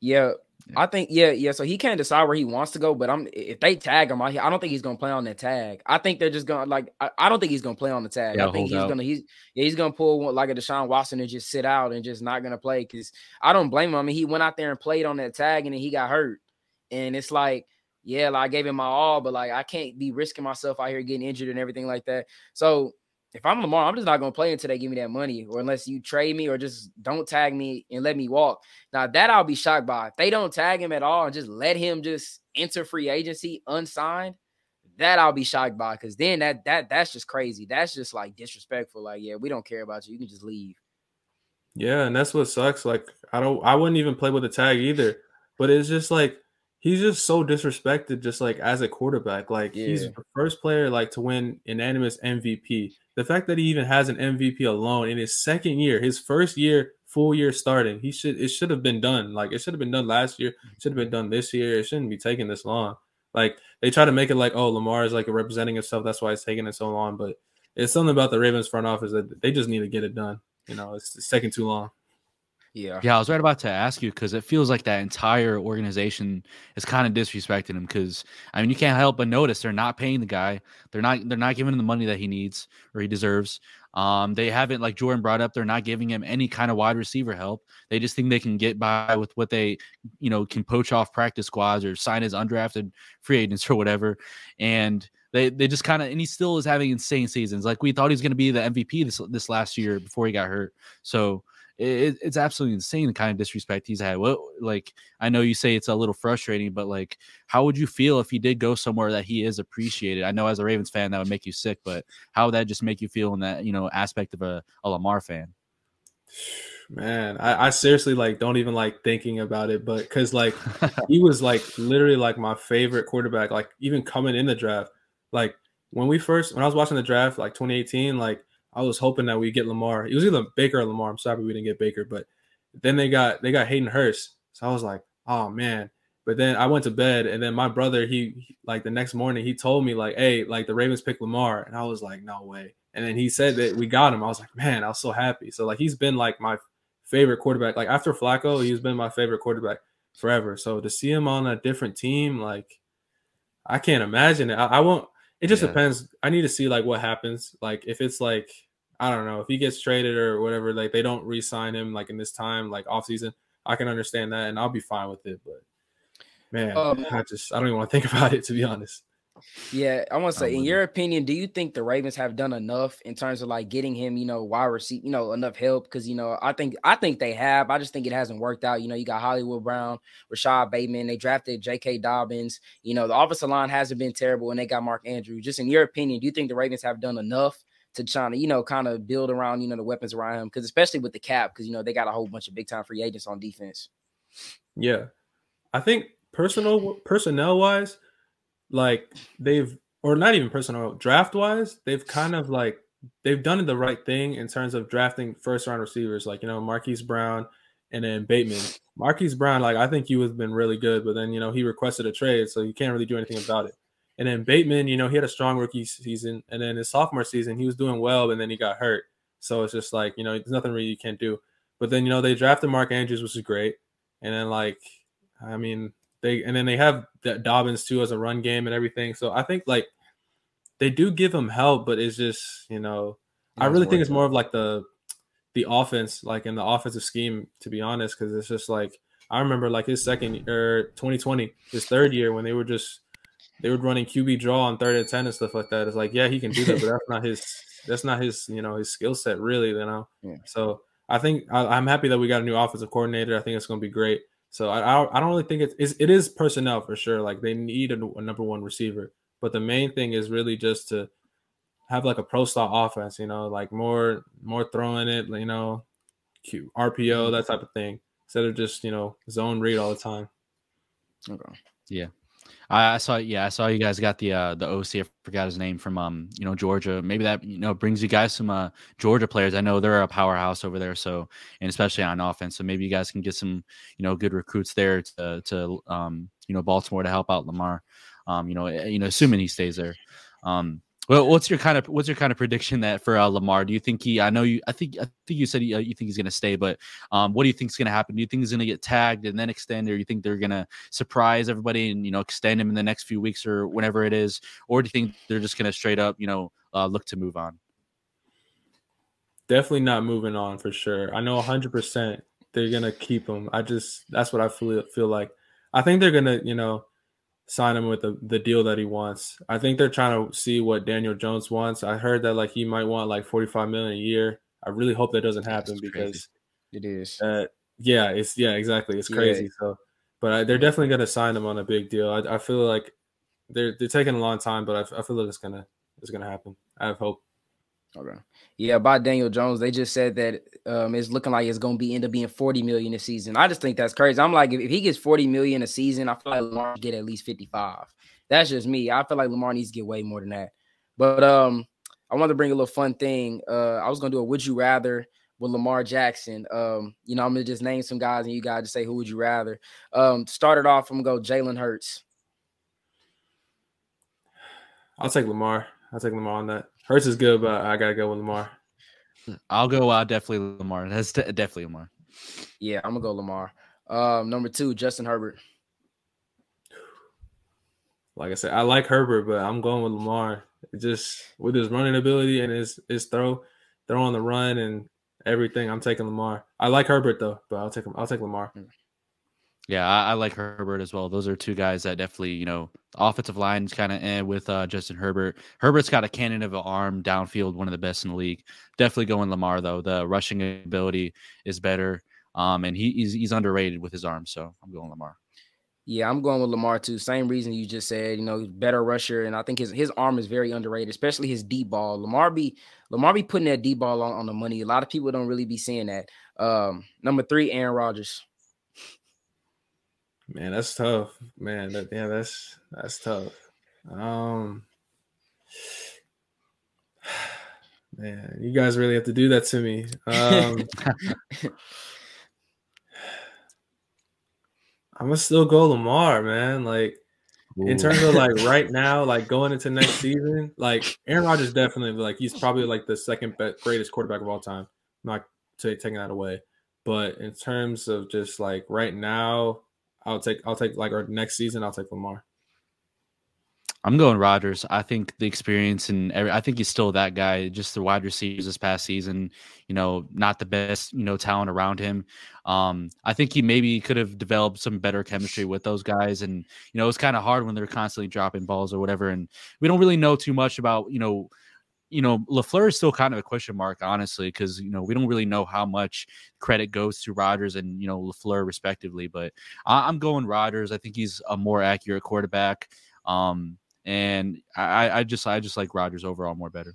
C: Yeah, I think yeah, yeah. So he can't decide where he wants to go, but I'm if they tag him, I, I don't think he's gonna play on that tag. I think they're just gonna like I, I don't think he's gonna play on the tag. Yeah, I think he's out. gonna he's yeah, he's gonna pull one, like a Deshaun Watson and just sit out and just not gonna play because I don't blame him. I mean, he went out there and played on that tag and then he got hurt, and it's like yeah, like I gave him my all, but like I can't be risking myself out here getting injured and everything like that. So if I'm Lamar, I'm just not gonna play until they give me that money, or unless you trade me or just don't tag me and let me walk. Now that I'll be shocked by. If they don't tag him at all and just let him just enter free agency unsigned, that I'll be shocked by. Cause then that that that's just crazy. That's just like disrespectful. Like, yeah, we don't care about you. You can just leave.
B: Yeah, and that's what sucks. Like, I don't I wouldn't even play with a tag either. But it's just like he's just so disrespected, just like as a quarterback. Like yeah. he's the first player like to win unanimous MVP the fact that he even has an MVP alone in his second year, his first year, full year starting, he should it should have been done. Like it should have been done last year, mm-hmm. should have been done this year. It shouldn't be taking this long. Like they try to make it like, oh, Lamar is like representing himself. That's why it's taking it so long. But it's something about the Ravens front office that they just need to get it done. You know, it's, it's taking too long.
C: Yeah.
A: Yeah, I was right about to ask you because it feels like that entire organization is kind of disrespecting him. Because I mean, you can't help but notice they're not paying the guy. They're not. They're not giving him the money that he needs or he deserves. Um, they haven't, like Jordan brought up, they're not giving him any kind of wide receiver help. They just think they can get by with what they, you know, can poach off practice squads or sign as undrafted free agents (laughs) or whatever. And they they just kind of and he still is having insane seasons. Like we thought he was going to be the MVP this this last year before he got hurt. So it, it's absolutely insane the kind of disrespect he's had. Well, like I know you say it's a little frustrating, but like, how would you feel if he did go somewhere that he is appreciated? I know as a Ravens fan that would make you sick, but how would that just make you feel in that you know aspect of a, a Lamar fan? (sighs)
B: Man, I, I seriously like don't even like thinking about it, but because like (laughs) he was like literally like my favorite quarterback, like even coming in the draft, like when we first when I was watching the draft, like 2018, like I was hoping that we get Lamar. It was either Baker or Lamar. I'm sorry we didn't get Baker, but then they got they got Hayden Hurst. So I was like, oh man. But then I went to bed, and then my brother, he like the next morning, he told me like, hey, like the Ravens picked Lamar, and I was like, no way. And then he said that we got him. I was like, man, I was so happy. So like he's been like my favorite quarterback. Like after Flacco, he's been my favorite quarterback forever. So to see him on a different team, like I can't imagine it. I, I won't. It just yeah. depends. I need to see like what happens. Like if it's like I don't know if he gets traded or whatever, like they don't re-sign him like in this time, like off season. I can understand that and I'll be fine with it. But man, um, I just I don't even want to think (laughs) about it to be honest.
C: Yeah, I want to say, in your opinion, do you think the Ravens have done enough in terms of like getting him, you know, wide receiver, you know, enough help? Because you know, I think I think they have. I just think it hasn't worked out. You know, you got Hollywood Brown, Rashod Bateman. They drafted J.K. Dobbins. You know, the offensive line hasn't been terrible, and they got Mark Andrews. Just in your opinion, do you think the Ravens have done enough to try to, you know, kind of build around, you know, the weapons around him? Because especially with the cap, because you know they got a whole bunch of big time free agents on defense.
B: Yeah, I think personal personnel wise, like they've or not even personal draft wise, they've kind of like they've done the right thing in terms of drafting first round receivers, like you know Marquise Brown and then Bateman. Marquise Brown, like I think he was been really good, but then you know he requested a trade, so you can't really do anything about it. And then Bateman, you know, he had a strong rookie season, and then his sophomore season he was doing well, and then he got hurt. So it's just like you know, there's nothing really you can't do. But then you know they drafted Mark Andrews, which is great, and then like I mean they and then they have Dobbins too as a run game and everything. So I think like they do give him help, but it's just you know I really think it's more of like the the offense, like in the offensive scheme, to be honest, because it's just like I remember like his second or er, 2020, his third year when they were just they were running QB draw on third and ten and stuff like that. It's like yeah, he can do that, but that's not his (laughs) that's not his you know his skill set really. You know, yeah. so I think I, am happy that we got a new offensive coordinator. I think it's going to be great. So I, I don't really think it's, it's it is personnel for sure. Like they need a, a, number one receiver, but the main thing is really just to have like a pro style offense, you know, like more more throwing it, you know, RPO, mm-hmm. that type of thing, instead of just, you know, zone read all the time.
A: Okay. Yeah. I, saw, yeah, I saw you guys got the uh, the OC. I forgot his name from um, you know, Georgia. Maybe that you know brings you guys some uh, Georgia players. I know they're a powerhouse over there, so and especially on offense. So maybe you guys can get some, you know, good recruits there to to um, you know, Baltimore to help out Lamar. Um, you know, eh, you know, assuming he stays there. Um, well, what's your kind of what's your kind of prediction that for uh, Lamar? Do you think he? I know you. I think I think you said he, uh, you think he's going to stay, but um, what do you think is going to happen? Do you think he's going to get tagged and then extend, or you think they're going to surprise everybody and you know extend him in the next few weeks or whenever it is, or do you think they're just going to straight up you know uh, look to move on?
B: Definitely not moving on for sure. I know 100 percent they're going to keep him. I just that's what I feel feel like. I think they're going to you know sign him with the, the deal that he wants. I think they're trying to see what Daniel Jones wants. I heard that like he might want like 45 million a year. I really hope that doesn't happen because
C: it is.
B: Uh, yeah, it's yeah, exactly. It's crazy. Yeah. So, but I, they're definitely going to sign him on a big deal. I, I feel like they're they're taking a long time, but I, I feel like it's gonna it's gonna happen. I have hope.
C: Okay. Yeah, about Daniel Jones, they just said that um, it's looking like it's going to be end up being 40 million a season. I just think that's crazy. I'm like, if, if he gets 40 million a season, I feel like Lamar get at least 55. That's just me. I feel like Lamar needs to get way more than that. But um, I want to bring a little fun thing. Uh, I was going to do a would you rather with Lamar Jackson. Um, you know, I'm going to just name some guys and you guys just say who would you rather. Um, started off, I'm going to go Jalen Hurts.
B: I'll take Lamar. I'll take Lamar on that. Hurts is good, but I gotta go with Lamar.
A: I'll go uh, definitely Lamar. That's t- definitely Lamar.
C: Yeah, I'm gonna go Lamar. Um, number two, Justin Herbert.
B: Like I said, I like Herbert, but I'm going with Lamar. It just with his running ability and his his throw, throw on the run and everything, I'm taking Lamar. I like Herbert though, but I'll take him. I'll take Lamar.
A: Yeah, I, I, like Herbert as well. Those are two guys that definitely, you know, offensive line's kind of eh with uh, Justin Herbert. Herbert's got a cannon of an arm downfield, one of the best in the league. Definitely going Lamar though. The rushing ability is better, um, and he, he's he's underrated with his arm. So I'm going Lamar.
C: Yeah, I'm going with Lamar too. Same reason you just said. You know, better rusher, and I think his his arm is very underrated, especially his deep ball. Lamar be Lamar be putting that deep ball on, on the money. A lot of people don't really be seeing that. Um, number three, Aaron Rodgers.
B: Man, that's tough. Man, that, yeah, that's that's tough. Um, (sighs) man, you guys really have to do that to me. Um, (sighs) I'm gonna still go Lamar, man. Like Ooh. in terms of like right now, like going into next season, like Aaron Rodgers definitely like he's probably like the second best, greatest quarterback of all time. I'm not taking that away, but in terms of just like right now, I'll take I'll take like our next season. I'll take Lamar.
A: I'm going Rodgers. I think the experience and every, I think he's still that guy. Just the wide receivers this past season, you know, not the best, you know, talent around him. Um, I think he maybe could have developed some better chemistry with those guys, and you know, it's kind of hard when they're constantly dropping balls or whatever. And we don't really know too much about, you know, you know, LaFleur is still kind of a question mark, honestly, because you know we don't really know how much credit goes to Rodgers and you know LaFleur respectively. But I, am going Rodgers. I think he's a more accurate quarterback, um, and I, I just I just like Rodgers overall more better.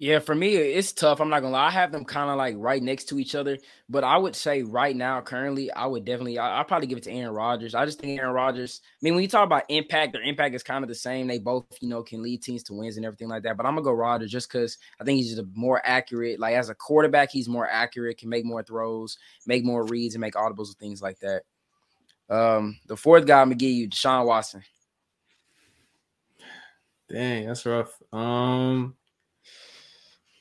C: Yeah, for me, it's tough. I'm not gonna lie. I have them kind of like right next to each other, but I would say right now, currently, I would definitely, I, will probably give it to Aaron Rodgers. I just think Aaron Rodgers. I mean, when you talk about impact, their impact is kind of the same. They both, you know, can lead teams to wins and everything like that. But I'm gonna go Rodgers just because I think he's just a more accurate. Like as a quarterback, he's more accurate, can make more throws, make more reads, and make audibles and things like that. Um, the fourth guy I'm gonna give you, Deshaun Watson.
B: Dang, that's rough. Um.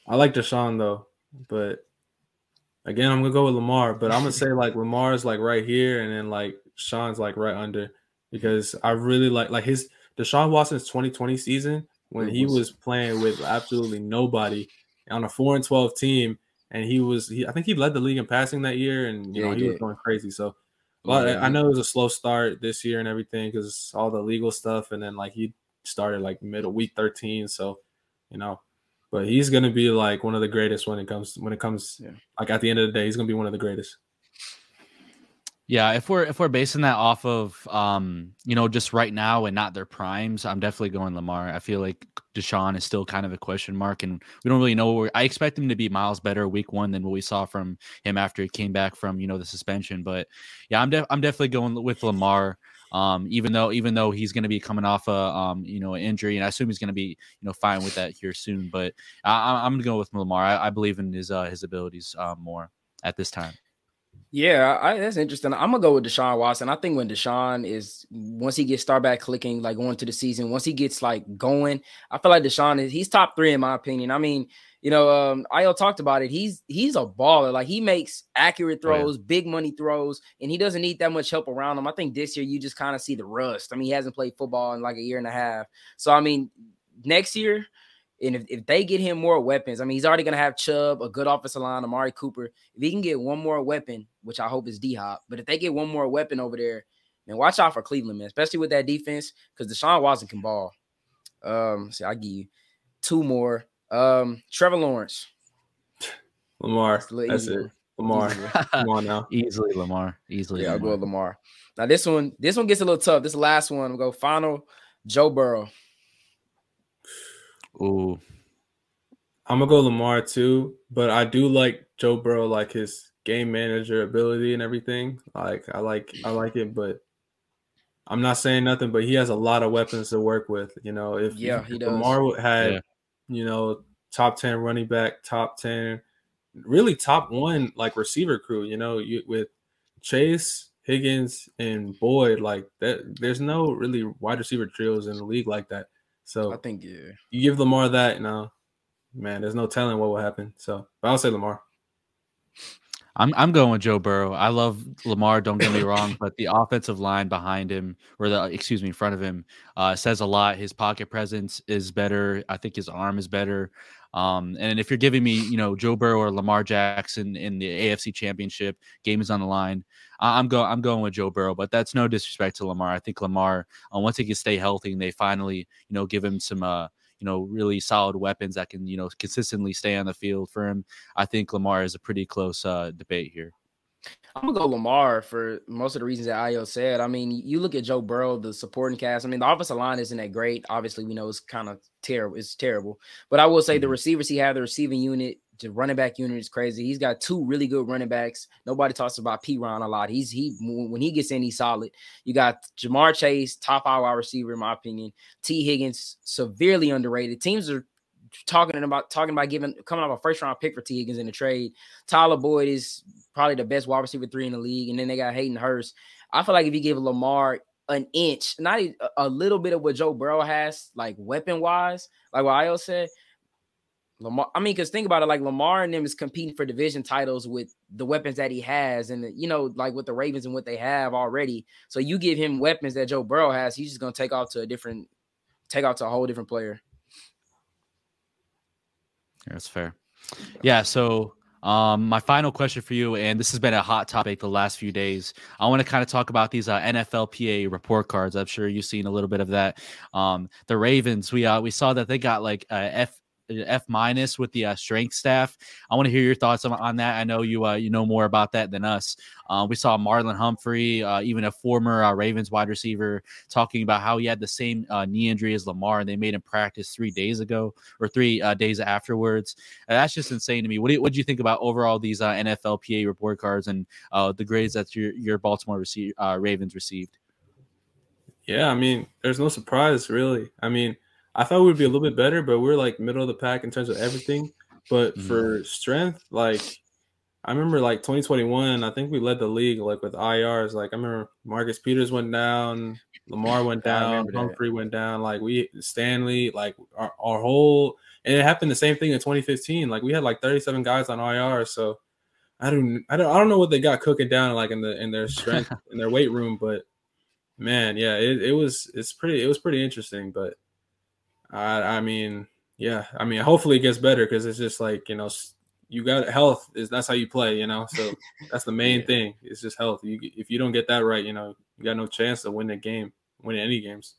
B: I like Deshaun though, but again, I'm gonna go with Lamar. But I'm gonna say like Lamar's like right here, and then like Sean's like right under because I really like like his Deshaun Watson's 2020 season when he was playing with absolutely nobody on a four and 12 team, and he was he I think he led the league in passing that year, and you yeah, know he, he was going crazy. So. But I know it was a slow start this year and everything because all the legal stuff, and then like he started like middle week 13. So, you know, but he's gonna be like one of the greatest when it comes when it comes yeah. like at the end of the day, he's gonna be one of the greatest.
A: Yeah, if we're if we're basing that off of um, you know, just right now and not their primes, I'm definitely going Lamar. I feel like Deshaun is still kind of a question mark, and we don't really know. Where, I expect him to be miles better week one than what we saw from him after he came back from you know the suspension. But yeah, I'm I'm definitely going with Lamar. Um, even though even though he's going to be coming off a um, you know an injury, and I assume he's going to be you know fine with that here soon. But I, am going to go with Lamar. I, I, believe in his uh, his abilities uh, more at this time.
C: Yeah, I, that's interesting. I'm gonna go with Deshaun Watson. I think when Deshaun is once he gets start back clicking, like going to the season, once he gets like going, I feel like Deshaun is he's top three in my opinion. I mean, you know, um, Ayo talked about it. He's he's a baller. Like he makes accurate throws, oh, yeah. big money throws, and he doesn't need that much help around him. I think this year you just kind of see the rust. I mean, he hasn't played football in like a year and a half. So I mean, next year and if, if they get him more weapons, I mean, he's already going to have Chubb, a good offensive line, Amari Cooper. If he can get one more weapon, which I hope is D Hop, but if they get one more weapon over there, man, watch out for Cleveland, man, especially with that defense, because Deshaun Watson can ball. Um, see, I give you two more. Um, Trevor Lawrence,
B: Lamar. That's it. Lamar. Come on now. (laughs)
A: Easily Lamar. Easily.
C: Yeah, Lamar. I'll go with Lamar. Now this one, this one gets a little tough. This last one, we'll go final. Joe Burrow.
A: Ooh.
B: I'm gonna go Lamar too, but I do like Joe Burrow, like his game manager ability and everything. Like I like I like it, but I'm not saying nothing. But he has a lot of weapons to work with. You know, if
C: yeah,
B: he does. Lamar had, yeah. you know, top ten running back, top ten, really top one like receiver crew. You know, you, with Chase, Higgins, and Boyd, like that. There's no really wide receiver trios in the league like that. So
C: I think yeah,
B: you give Lamar that, you know, man, there's no telling what will happen. So, but I'll say Lamar.
A: I'm I'm going with Joe Burrow. I love Lamar. Don't get me wrong, but the offensive line behind him, or the excuse me, in front of him, uh, says a lot. His pocket presence is better. I think his arm is better. Um, and if you're giving me, you know, Joe Burrow or Lamar Jackson in the AFC Championship, game is on the line. I'm going. I'm going with Joe Burrow, but that's no disrespect to Lamar. I think Lamar, uh, once he can stay healthy, and they finally, you know, give him some, uh, you know, really solid weapons that can, you know, consistently stay on the field for him. I think Lamar is a pretty close uh, debate here.
C: I'm gonna go Lamar for most of the reasons that Ayo said. I mean, you look at Joe Burrow, the supporting cast. I mean, the offensive line isn't that great. Obviously, we know it's kind of terrible. It's terrible. But I will say the mm-hmm. receivers he had, the receiving unit, the running back unit is crazy. He's got two really good running backs. Nobody talks about P. Ron a lot. He's he when he gets in, he's solid. You got Ja'Marr Chase, top five wide receiver in my opinion. Tee Higgins, severely underrated. Teams are talking about talking about giving coming off a first round pick for Tee Higgins in the trade. Tyler Boyd is probably the best wide receiver three in the league, and then they got Hayden Hurst. I feel like if you give Lamar an inch, not a little bit of what Joe Burrow has, like weapon wise, like what Ayo said, Lamar, I mean, because think about it, like Lamar and them is competing for division titles with the weapons that he has, and the, you know, like with the Ravens and what they have already. So you give him weapons that Joe Burrow has, he's just gonna take off to a different, take off to a whole different player.
A: That's fair. Yeah. So um, my final question for you, and this has been a hot topic the last few days. I want to kind of talk about these uh, NFLPA report cards. I'm sure you've seen a little bit of that. Um, the Ravens, we uh, we saw that they got like a F F minus with the uh, strength staff. I want to hear your thoughts on, on that. I know you uh, you know more about that than us. Uh, we saw Marlon Humphrey, uh, even a former uh, Ravens wide receiver, talking about how he had the same uh, knee injury as Lamar, and they made him practice three days ago or three days afterwards. that's just insane to me. What do, you, what do you think about overall these NFLPA report cards and the grades that your your Baltimore rece- Ravens received?
B: Yeah, I mean, there's no surprise really. I mean I thought we'd be a little bit better, but we're like middle of the pack in terms of everything. But mm-hmm. for strength, like I remember like 2021, I think we led the league like with IRs. Like I remember Marcus Peters went down, Lamar went down, Humphrey went down. Like we Stanley, like our, our whole and it happened the same thing in 2015. Like we had like 37 guys on IR. So I don't I don't I don't know what they got cooking down like in the in their strength (laughs) in their weight room, but man, yeah, it, it was it's pretty it was pretty interesting. But I, I mean, yeah, I mean, hopefully it gets better because it's just like you know, you got health is that's how you play, you know. So (laughs) that's the main yeah. thing. It's just health. You, if you don't get that right, you know, you got no chance to win the game, win any games.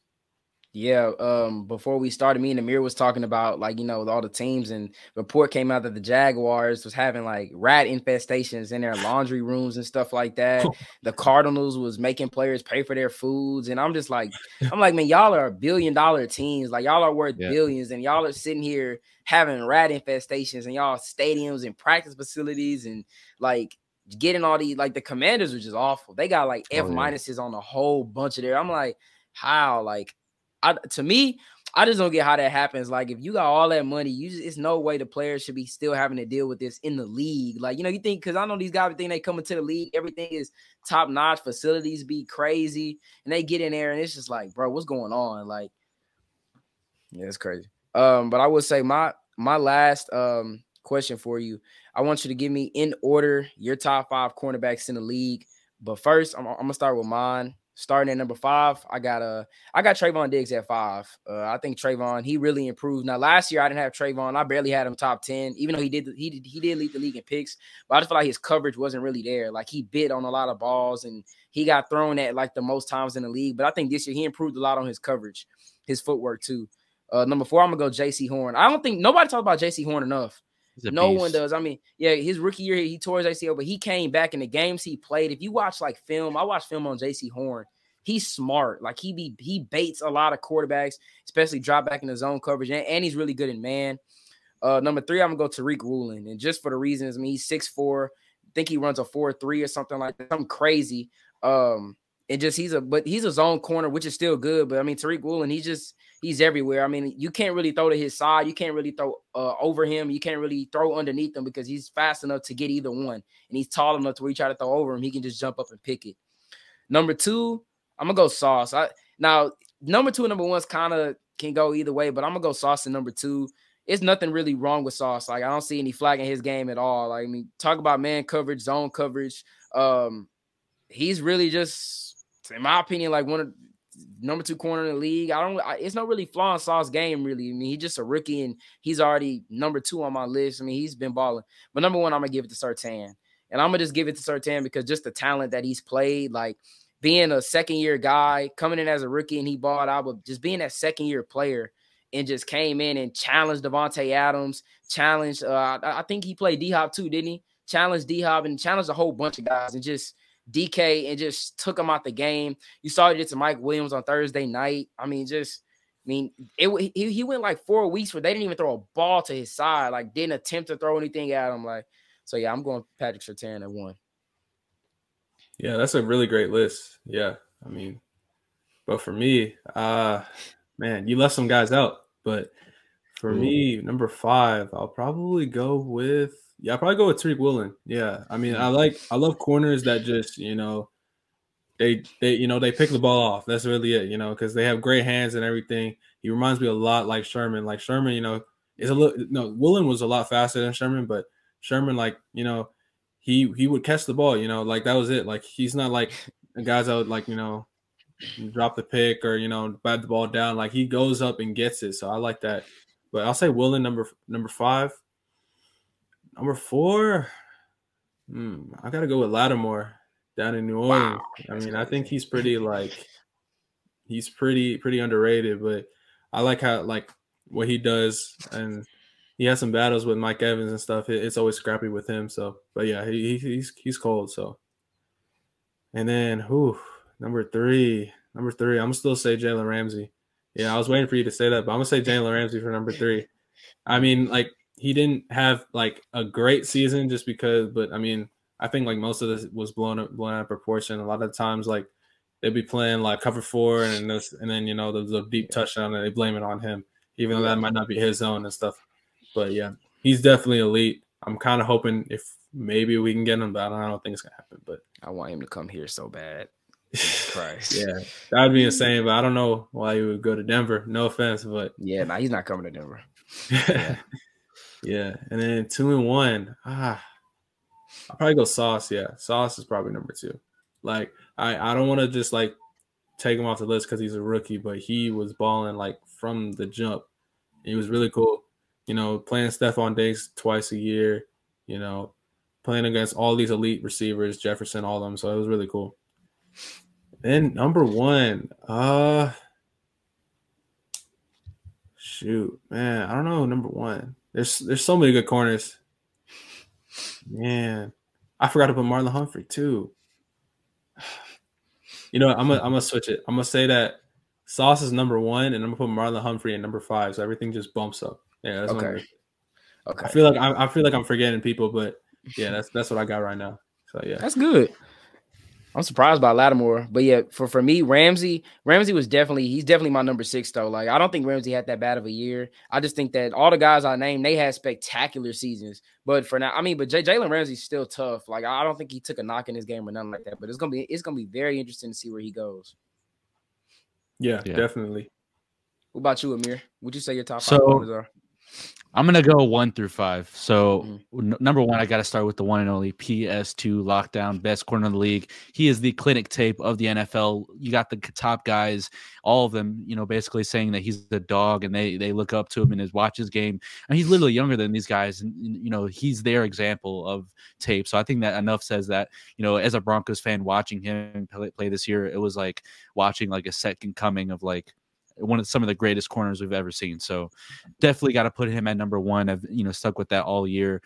C: Yeah, um, before we started, me and Amir was talking about like you know all the teams, and report came out that the Jaguars was having like rat infestations in their laundry rooms and stuff like that. (laughs) the Cardinals was making players pay for their foods, and I'm just like, I'm like, man, y'all are billion dollar teams, like y'all are worth yeah. billions, and y'all are sitting here having rat infestations in y'all stadiums and practice facilities, and like getting all these like the Commanders are just awful. They got like F minuses oh, yeah. on a whole bunch of there. I'm like, how like I, to me, I just don't get how that happens. Like, if you got all that money, you just, it's no way the players should be still having to deal with this in the league. Like, you know, you think because I know these guys think they come into the league, everything is top notch, facilities be crazy, and they get in there and it's just like, bro, what's going on? Like, yeah, it's crazy. Um, but I would say my my last um question for you, I want you to give me in order your top five cornerbacks in the league. But first, I'm, I'm gonna start with mine. Starting at number five, I got uh I got Trevon Diggs at five. Uh, I think Trevon he really improved. Now last year I didn't have Trevon. I barely had him top ten, even though he did he did, he did lead the league in picks. But I just feel like his coverage wasn't really there. Like he bit on a lot of balls and he got thrown at like the most times in the league. But I think this year he improved a lot on his coverage, his footwork too. Uh, number four, I'm gonna go Jaycee Horn. I don't think nobody talks about Jaycee Horn enough. No beast. one does. I mean, yeah, his rookie year he tore his ACL, but he came back in the games he played. If you watch like film, I watch film on Jaycee Horn he's smart. Like he be he baits a lot of quarterbacks, especially drop back in the zone coverage, and, and he's really good in man. Uh, number three, I'm gonna go Tariq Woolen, and just for the reasons, I mean, he's six four. Think he runs a four three or something like that, something crazy. Um, and just he's a but he's a zone corner, which is still good. But I mean, Tariq Woolen, he's just he's everywhere. I mean, you can't really throw to his side, you can't really throw uh, over him, you can't really throw underneath him because he's fast enough to get either one, and he's tall enough to where you try to throw over him, he can just jump up and pick it. Number two, I'm gonna go sauce. I now number two and number one's kind of can go either way, but I'm gonna go sauce in number two. It's nothing really wrong with sauce. Like I don't see any flag in his game at all. Like, I mean, talk about man coverage, zone coverage. Um, he's really just, in my opinion, like one of number two corner in the league. I don't. I, it's not really flaw Sauce game, really. I mean, he's just a rookie and he's already number two on my list. I mean, he's been balling. But number one, I'm gonna give it to Surtain, and I'm gonna just give it to Surtain because just the talent that he's played, like being a second year guy, coming in as a rookie, and he bought out, but just being that second year player and just came in and challenged Davante Adams, challenged. Uh, I think he played D Hop too, didn't he? Challenged D Hop and challenged a whole bunch of guys, and just DK and just took him out the game. You saw it to Mike Williams on Thursday night. I mean, just. I mean, it he, he went like four weeks where they didn't even throw a ball to his side, like didn't attempt to throw anything at him. Like, so yeah, I'm going Patrick Surtain at one.
B: Yeah, that's a really great list. Yeah. I mean, but for me, uh man, you left some guys out. But for Ooh. me, number five, I'll probably go with yeah, I'll probably go with Tariq Woolen. Yeah. I mean, I like I love corners that just, you know, they they you know they pick the ball off. That's really it, you know, because they have great hands and everything. He reminds me a lot like Sherman. Like Sherman, you know, is a little no Woolen was a lot faster than Sherman, but Sherman, like, you know, he he would catch the ball, you know, like that was it. Like he's not like guys that would like, you know, drop the pick or you know, bat the ball down. Like he goes up and gets it. So I like that. But I'll say Woolen number number five. Number four, hmm, I gotta go with Lattimore down in New Orleans. Wow. I mean, I think he's pretty like he's pretty pretty underrated, but I like how like what he does and he has some battles with Mike Evans and stuff. It's always scrappy with him. So, but yeah, he, he's he's cold. So, and then who number three? Number three, I'm gonna still say Jalen Ramsey. Yeah, I was waiting for you to say that, but I'm gonna say Jalen Ramsey for number three. I mean, like he didn't have like a great season just because, but I mean, I think like most of this was blown up, blown out of proportion. A lot of times, like they'd be playing like cover four, and this, and then you know the, a deep touchdown, and they blame it on him, even though that might not be his zone and stuff. But yeah, he's definitely elite. I'm kind of hoping if maybe we can get him, but I don't think it's gonna happen. But
C: I want him to come here so bad.
B: Christ. yeah, that would be insane. But I don't know why he would go to Denver. No offense, but
C: yeah, nah, he's not coming to Denver.
B: yeah. (laughs) yeah, and then two and one. Ah, I'll probably go Sauce. Yeah, Sauce is probably number two. Like I, I don't want to just like take him off the list because he's a rookie, but he was balling like from the jump. He was really cool you know, playing Stefon Diggs twice a year, you know, playing against all these elite receivers, Jefferson, all of them. So it was really cool. Then number one, uh Shoot, man, I don't know. Number one, there's there's so many good corners. Man, I forgot to put Marlon Humphrey too. (sighs) You know, I'm gonna I'm gonna switch it. I'm gonna say that Sauce is number one, and I'm gonna put Marlon Humphrey in number five, so everything just bumps up. Yeah, that's
C: okay.
B: Okay. I feel like I, I feel like I'm forgetting people, but yeah, that's that's what I got right now. So yeah,
C: that's good. I'm surprised by Lattimore, but yeah, for for me, Ramsey, Ramsey was definitely he's definitely my number six though. Like I don't think Ramsey had that bad of a year. I just think that all the guys I named they had spectacular seasons. But for now, I mean, but J- Jalen Ramsey's still tough. Like I don't think he took a knock in his game or nothing like that. But it's gonna be it's gonna be very interesting to see where he goes.
B: Yeah, yeah. definitely.
C: What about you, Amir? Would you say your top so, five are?
A: I'm gonna go one through five. So mm-hmm. n- number one, I got to start with the one and only PS2 lockdown, best corner in the league. He is the clinic tape of the NFL. You got the top guys, all of them, you know, basically saying that he's the dog, and they they look up to him and his watch his game. And he's literally younger than these guys, and you know, he's their example of tape. So I think that enough says that you know, as a Broncos fan watching him play, play this year, it was like watching like a second coming of like one of some of the greatest corners we've ever seen. So mm-hmm. definitely got to put him at number one. I've you know stuck with that all year,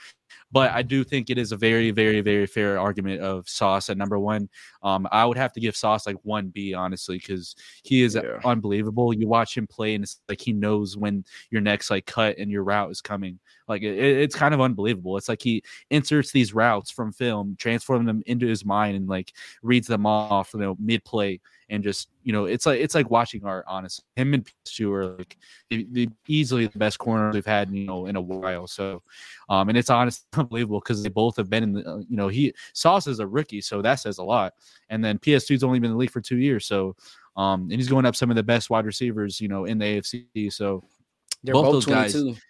A: but I do think it is a very very very fair argument of Sauce at number one. Um, I would have to give Sauce like one B honestly because he is yeah. unbelievable. You watch him play and it's like he knows when your next like cut and your route is coming. Like it, it's kind of unbelievable. It's like he inserts these routes from film, transforms them into his mind, and like reads them off, you know, mid play and just you know it's like it's like watching art honestly him and PS2 are like the, the, easily the best corners we've had you know in a while so um and it's unbelievable because they both have been in the uh, you know he sauce is a rookie so that says a lot and then ps2's only been in the league for two years so um and he's going up some of the best wide receivers you know in the afc so
C: They're both, both those 22. guys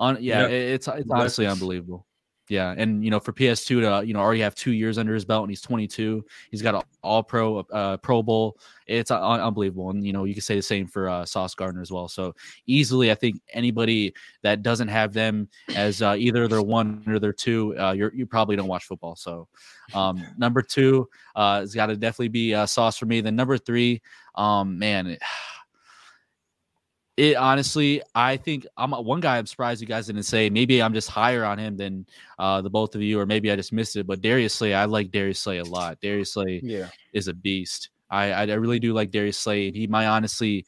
A: on yeah, yeah. it's it's honestly unbelievable yeah, and you know, for PS2 to you know already have two years under his belt, and he's 22. He's got an All Pro, uh, Pro Bowl. It's uh, unbelievable, and you know you can say the same for uh, Sauce Gardner as well. So easily, I think anybody that doesn't have them as uh, either their one or their two, uh, you you probably don't watch football. So um, number two uh, has got to definitely be uh, Sauce for me. Then number three, um, man. It, it honestly, I think I'm one guy. I'm surprised you guys didn't say. Maybe I'm just higher on him than uh, the both of you, or maybe I just missed it. But Darius Slay, I like Darius Slay a lot. Darius Slay,
C: yeah,
A: is a beast. I I really do like Darius Slay. He might honestly,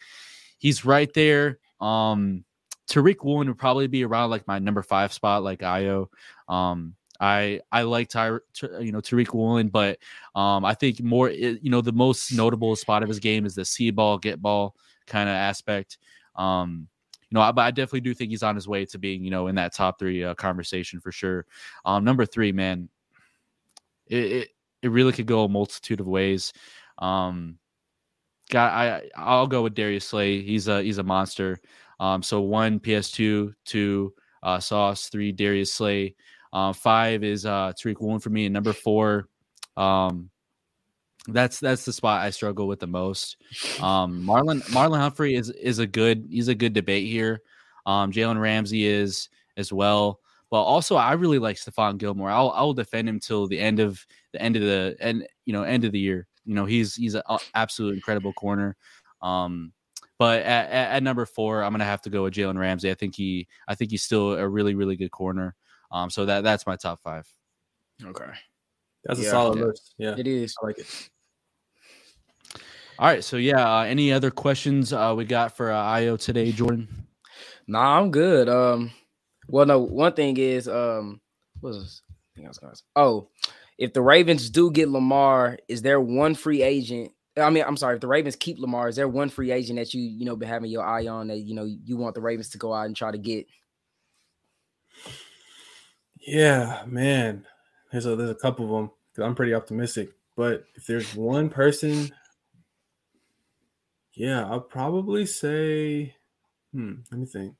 A: he's right there. Um, Tariq Woolen would probably be around like my number five spot, like Ayo. Um, I I like Ty, you know Tariq Woolen, but um, I think more you know the most notable spot of his game is the see ball, get ball kind of aspect. Um, you know, I, but I definitely do think he's on his way to being, you know, in that top three uh, conversation for sure. Um, number three, man, it, it, it really could go a multitude of ways. Um, got I I'll go with Darius Slay. He's a he's a monster. Um, so one PS2, two uh, Sauce, three Darius Slay, uh, five is uh, Tariq Woolen for me, and number four, um, that's that's the spot I struggle with the most. (laughs) Um, Marlon Marlon Humphrey is is a good he's a good debate here. Um, Jalen Ramsey is as well, but also I really like Stephon Gilmore. I'll I'll defend him till the end of the end of the end you know end of the year. You know he's he's an absolute incredible corner. Um, but at, at, at, number four, I'm gonna have to go with Jalen Ramsey. I think he I think he's still a really really good corner. Um, so that that's my top five.
C: Okay.
B: That's yeah, a solid
C: yeah.
B: list. Yeah,
C: it is.
B: I like it.
A: All right. So yeah, uh, any other questions uh, we got for uh, Ayo today, Jordan?
C: Nah, I'm good. Um, well, no. One thing is, um, what was this? I think I was gonna say. Oh, if the Ravens do get Lamar, is there one free agent? I mean, I'm sorry. If the Ravens keep Lamar, is there one free agent that you you know been having your eye on that you know you want the Ravens to go out and try to get?
B: Yeah, man. There's a there's a couple of them. I'm pretty optimistic. But if there's one person yeah, I'll probably say, hmm, let me think.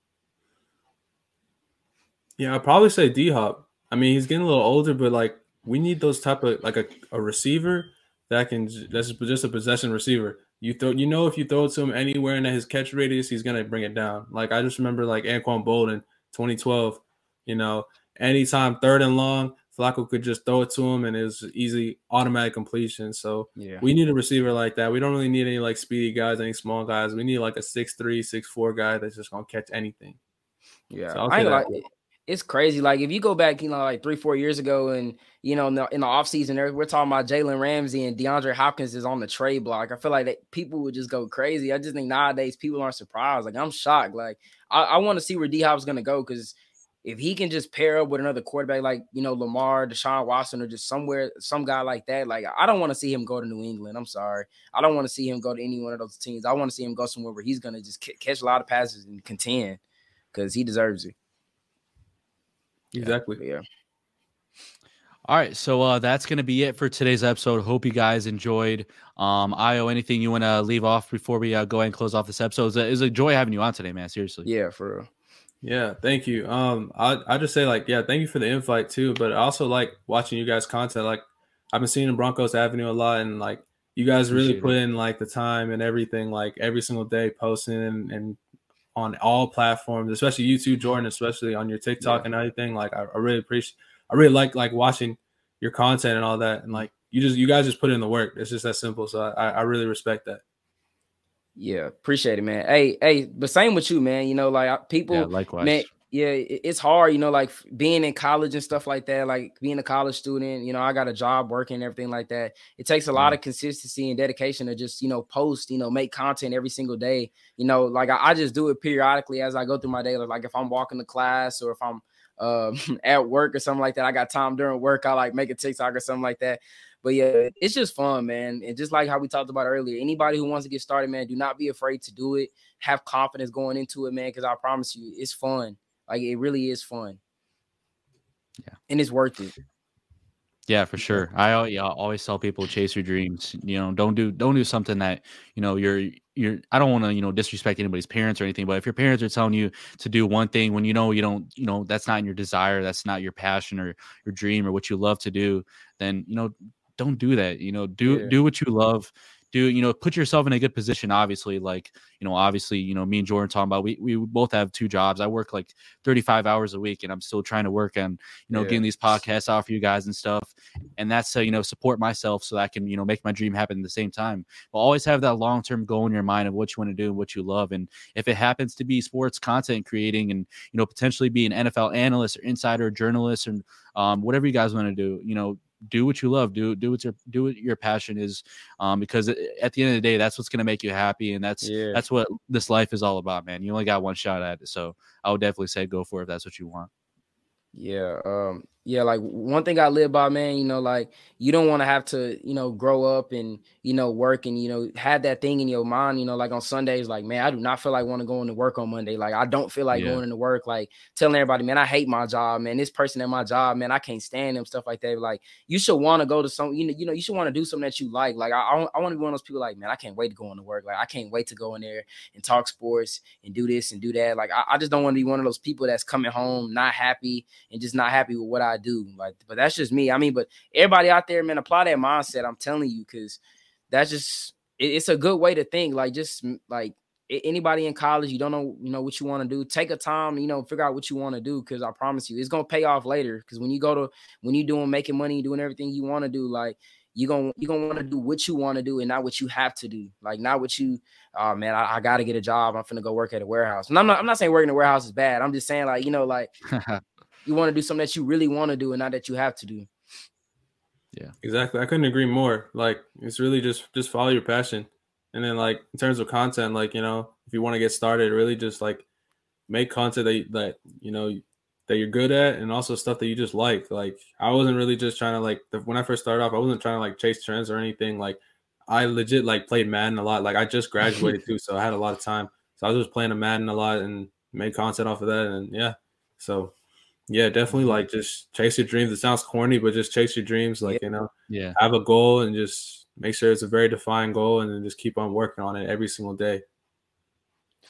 B: Yeah, I'll probably say D Hop. I mean, he's getting a little older, but like we need those type of like a, a receiver that can that's just a possession receiver. You throw, you know, if you throw it to him anywhere in his catch radius, he's gonna bring it down. Like I just remember like Anquan Boldin, 2012. You know, anytime third and long, Flacco could just throw it to him and it was easy automatic completion. So
C: Yeah.
B: we need a receiver like that. We don't really need any like speedy guys, any small guys. We need like a six three, six four guy that's just gonna catch anything.
C: Yeah,
B: So
C: I
B: say
C: ain't
B: that.
C: like it's crazy. Like if you go back, you know, like three, four years ago, and you know, in the, in the offseason, we're talking about Jalen Ramsey and DeAndre Hopkins is on the trade block. I feel like that people would just go crazy. I just think nowadays people aren't surprised. Like I'm shocked. Like I, I want to see where D Hop's gonna go because if he can just pair up with another quarterback like you know Lamar, Deshaun Watson, or just somewhere, some guy like that, like I don't want to see him go to New England. I'm sorry, I don't want to see him go to any one of those teams. I want to see him go somewhere where he's gonna just ca- catch a lot of passes and contend because he deserves it.
B: Exactly.
C: But yeah.
A: All right, so uh, that's gonna be it for today's episode. Hope you guys enjoyed. Um, Ayo, anything you want to leave off before we uh, go ahead and close off this episode? It was, a, it was a joy having you on today, man. Seriously.
C: Yeah, for real.
B: Yeah, thank you. Um, I I just say like, yeah, thank you for the invite too. But I also like watching you guys' content. Like, I've been seeing in Broncos Avenue a lot, and like, you guys really put in like the time and everything, like every single day, posting and, and on all platforms, especially you too, Jordan, especially on your TikTok
C: Yeah.
B: and everything. Like, I, I really appreciate. I really like like watching your content and all that, and like you just you guys just put in the work. It's just that simple. So I I really respect that.
C: Yeah, appreciate it, man. Hey, hey, but same with you, man. You know, like people,
A: Yeah, likewise.
C: man. Yeah, it's hard, you know, like being in college and stuff like that. Like being a college student, you know, I got a job working, everything like that. It takes a lot of consistency and dedication to just, you know, post, you know, make content every single day. You know, like I, I just do it periodically as I go through my day. Like if I'm walking to class or if I'm um (laughs) at work or something like that, I got time during work. I like make a TikTok or something like that. But yeah, it's just fun, man. And just like how we talked about earlier, anybody who wants to get started, man, do not be afraid to do it. Have confidence going into it, man, because I promise you, it's fun. Like it really is fun.
A: Yeah.
C: And it's worth it.
A: Yeah, for sure. I yeah, always tell people chase your dreams. You know, don't do don't do something that you know you're you're. I don't want to you know disrespect anybody's parents or anything, but if your parents are telling you to do one thing when you know you don't, you know that's not in your desire, that's not your passion or your dream or what you love to do, then you know don't do that. You know, do
C: Yeah.
A: do what you love. Do you know put yourself in a good position? Obviously, like you know, obviously, you know, me and Jordan talking about we we both have two jobs. I work like thirty five hours a week, and I'm still trying to work on you know
C: Yeah.
A: getting these podcasts out for you guys and stuff and that's to you know support myself so I can you know make my dream happen at the same time. But always have that long term goal in your mind of what you want to do and what you love. And if it happens to be sports content creating and you know potentially be an NFL analyst or insider or journalist and um, whatever you guys want to do, you know do what you love do do what your do what your passion is um because at at the end of the day that's what's going to make you happy and that's
C: Yeah.
A: that's what this life is all about man you only got one shot at it so i would definitely say go for it if that's what you want
C: Yeah. Um, yeah, like one thing I live by, man, you know, like you don't want to have to, you know, grow up and, you know, work and, you know, have that thing in your mind, you know, like on Sundays, like, man, I do not feel like want to go into work on Monday. Like, I don't feel like
A: Yeah.
C: going into work, like telling everybody, man, I hate my job, man. This person at my job, man, I can't stand them, stuff like that. Like, you should want to go to some, you know, you know, you should want to do something that you like. Like, I, I, I want to be one of those people like, man, I can't wait to go into work. Like, I can't wait to go in there and talk sports and do this and do that. Like, I, I just don't want to be one of those people that's coming home not happy and just not happy with what I do. Like, but that's just me. I mean, but everybody out there, man, apply that mindset. I'm telling you, because that's just it- it's a good way to think. Like, just like anybody in college, you don't know, you know what you want to do. Take a time, you know, figure out what you want to do. Because I promise you, it's gonna pay off later. Because when you go to when you're doing making money, doing everything you want to do, like you gonna you gonna want to do what you want to do and not what you have to do. Like not what you, oh man, I, I got to get a job. I'm finna go work at a warehouse. And I'm not I'm not saying working in a warehouse is bad. I'm just saying like you know like (laughs) you want to do something that you really want to do and not that you have to do.
B: Yeah, exactly. I couldn't agree more. Like it's really just just follow your passion. And then like in terms of content, like, you know, if you want to get started, really just like make content that you- that you know that you're good at and also stuff that you just like. Like I wasn't really just trying to like the, when I first started off, I wasn't trying to like chase trends or anything. Like I legit like played Madden a lot. Like I just graduated (laughs) too, so I had a lot of time. So I was just playing a Madden a lot and made content off of that and yeah. So yeah, definitely mm-hmm. like just chase your dreams. It sounds corny, but just chase your dreams. Like, you know,
A: yeah
B: have a goal and just make sure it's a very defined goal and then just keep on working on it every single day.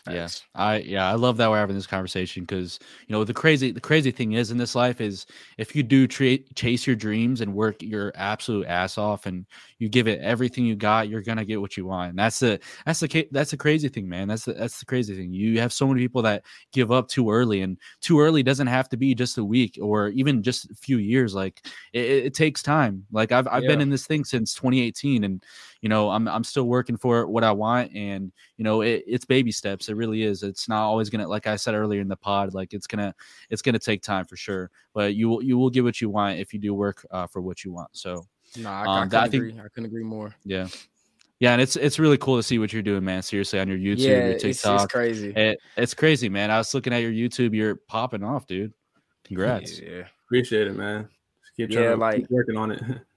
A: Yes, yeah, I yeah, I love that we're having this conversation because you know the crazy the crazy thing is in this life is if you do tra- chase your dreams and work your absolute ass off and you give it everything you got, you're gonna get what you want. And that's the that's the that's the crazy thing, man. That's the that's the crazy thing. You have so many people that give up too early, and too early doesn't have to be just a week or even just a few years. Like it, it takes time. Like I've I've yeah. been in this thing since 2018, and you know i'm i'm still working for what i want and you know it, it's baby steps it really is it's not always gonna like i said earlier in the pod like it's gonna it's gonna take time for sure but you will you will get what you want if you do work uh, for what you want so
C: no I, um, I, I, think, agree. I couldn't agree more
A: yeah yeah, and it's it's really cool to see what you're doing, man. Seriously, on your YouTube,
C: yeah,
A: your TikTok,
C: it's, it's crazy.
A: It, it's crazy, man. I was looking at your YouTube. You're popping off, dude. (laughs) Congrats.
B: Yeah, appreciate it, man. Just keep trying yeah, like, keep working on it. (laughs)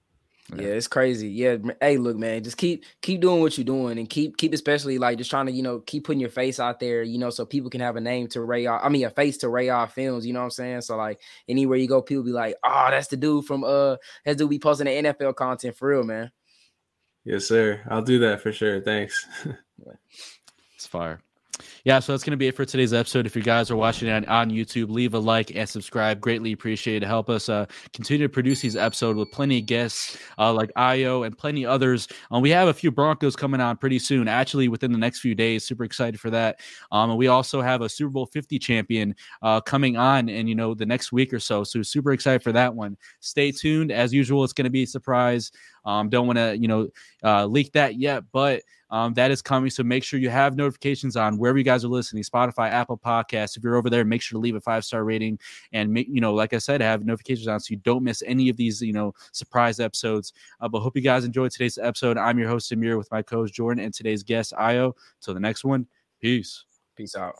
C: Yeah. yeah, it's crazy. Yeah, hey, look, man, just keep keep doing what you're doing, and keep keep especially like just trying to you know keep putting your face out there, you know, so people can have a name to Ray. I mean, a face to Ray R Films. You know what I'm saying? So like anywhere you go, people be like, oh, that's the dude from uh, that's dude be posting the NFL content for real, man.
B: Yes, sir. I'll do that for sure. Thanks. (laughs)
A: it's fire yeah, so that's going to be it for today's episode. If you guys are watching it on YouTube, leave a like and subscribe. Greatly appreciate it. Help us uh, continue to produce these episodes with plenty of guests uh, like Ayo and plenty others. Um, we have a few Broncos coming on pretty soon, actually within the next few days. Super excited for that. Um, and we also have a Super Bowl 50 champion uh, coming on in, you know, the next week or so. So super excited for that one. Stay tuned. As usual, it's going to be a surprise. Um, don't want to, you know, uh, leak that yet, but – um, that is coming. So make sure you have notifications on wherever you guys are listening, Spotify, Apple Podcasts. If you're over there, make sure to leave a five star rating and make, you know, like I said, have notifications on so you don't miss any of these, you know, surprise episodes. Uh, but hope you guys enjoyed today's episode. I'm your host, Amir, with my co host, Jordan, and today's guest, Ayo. Till the next one, peace.
C: Peace out.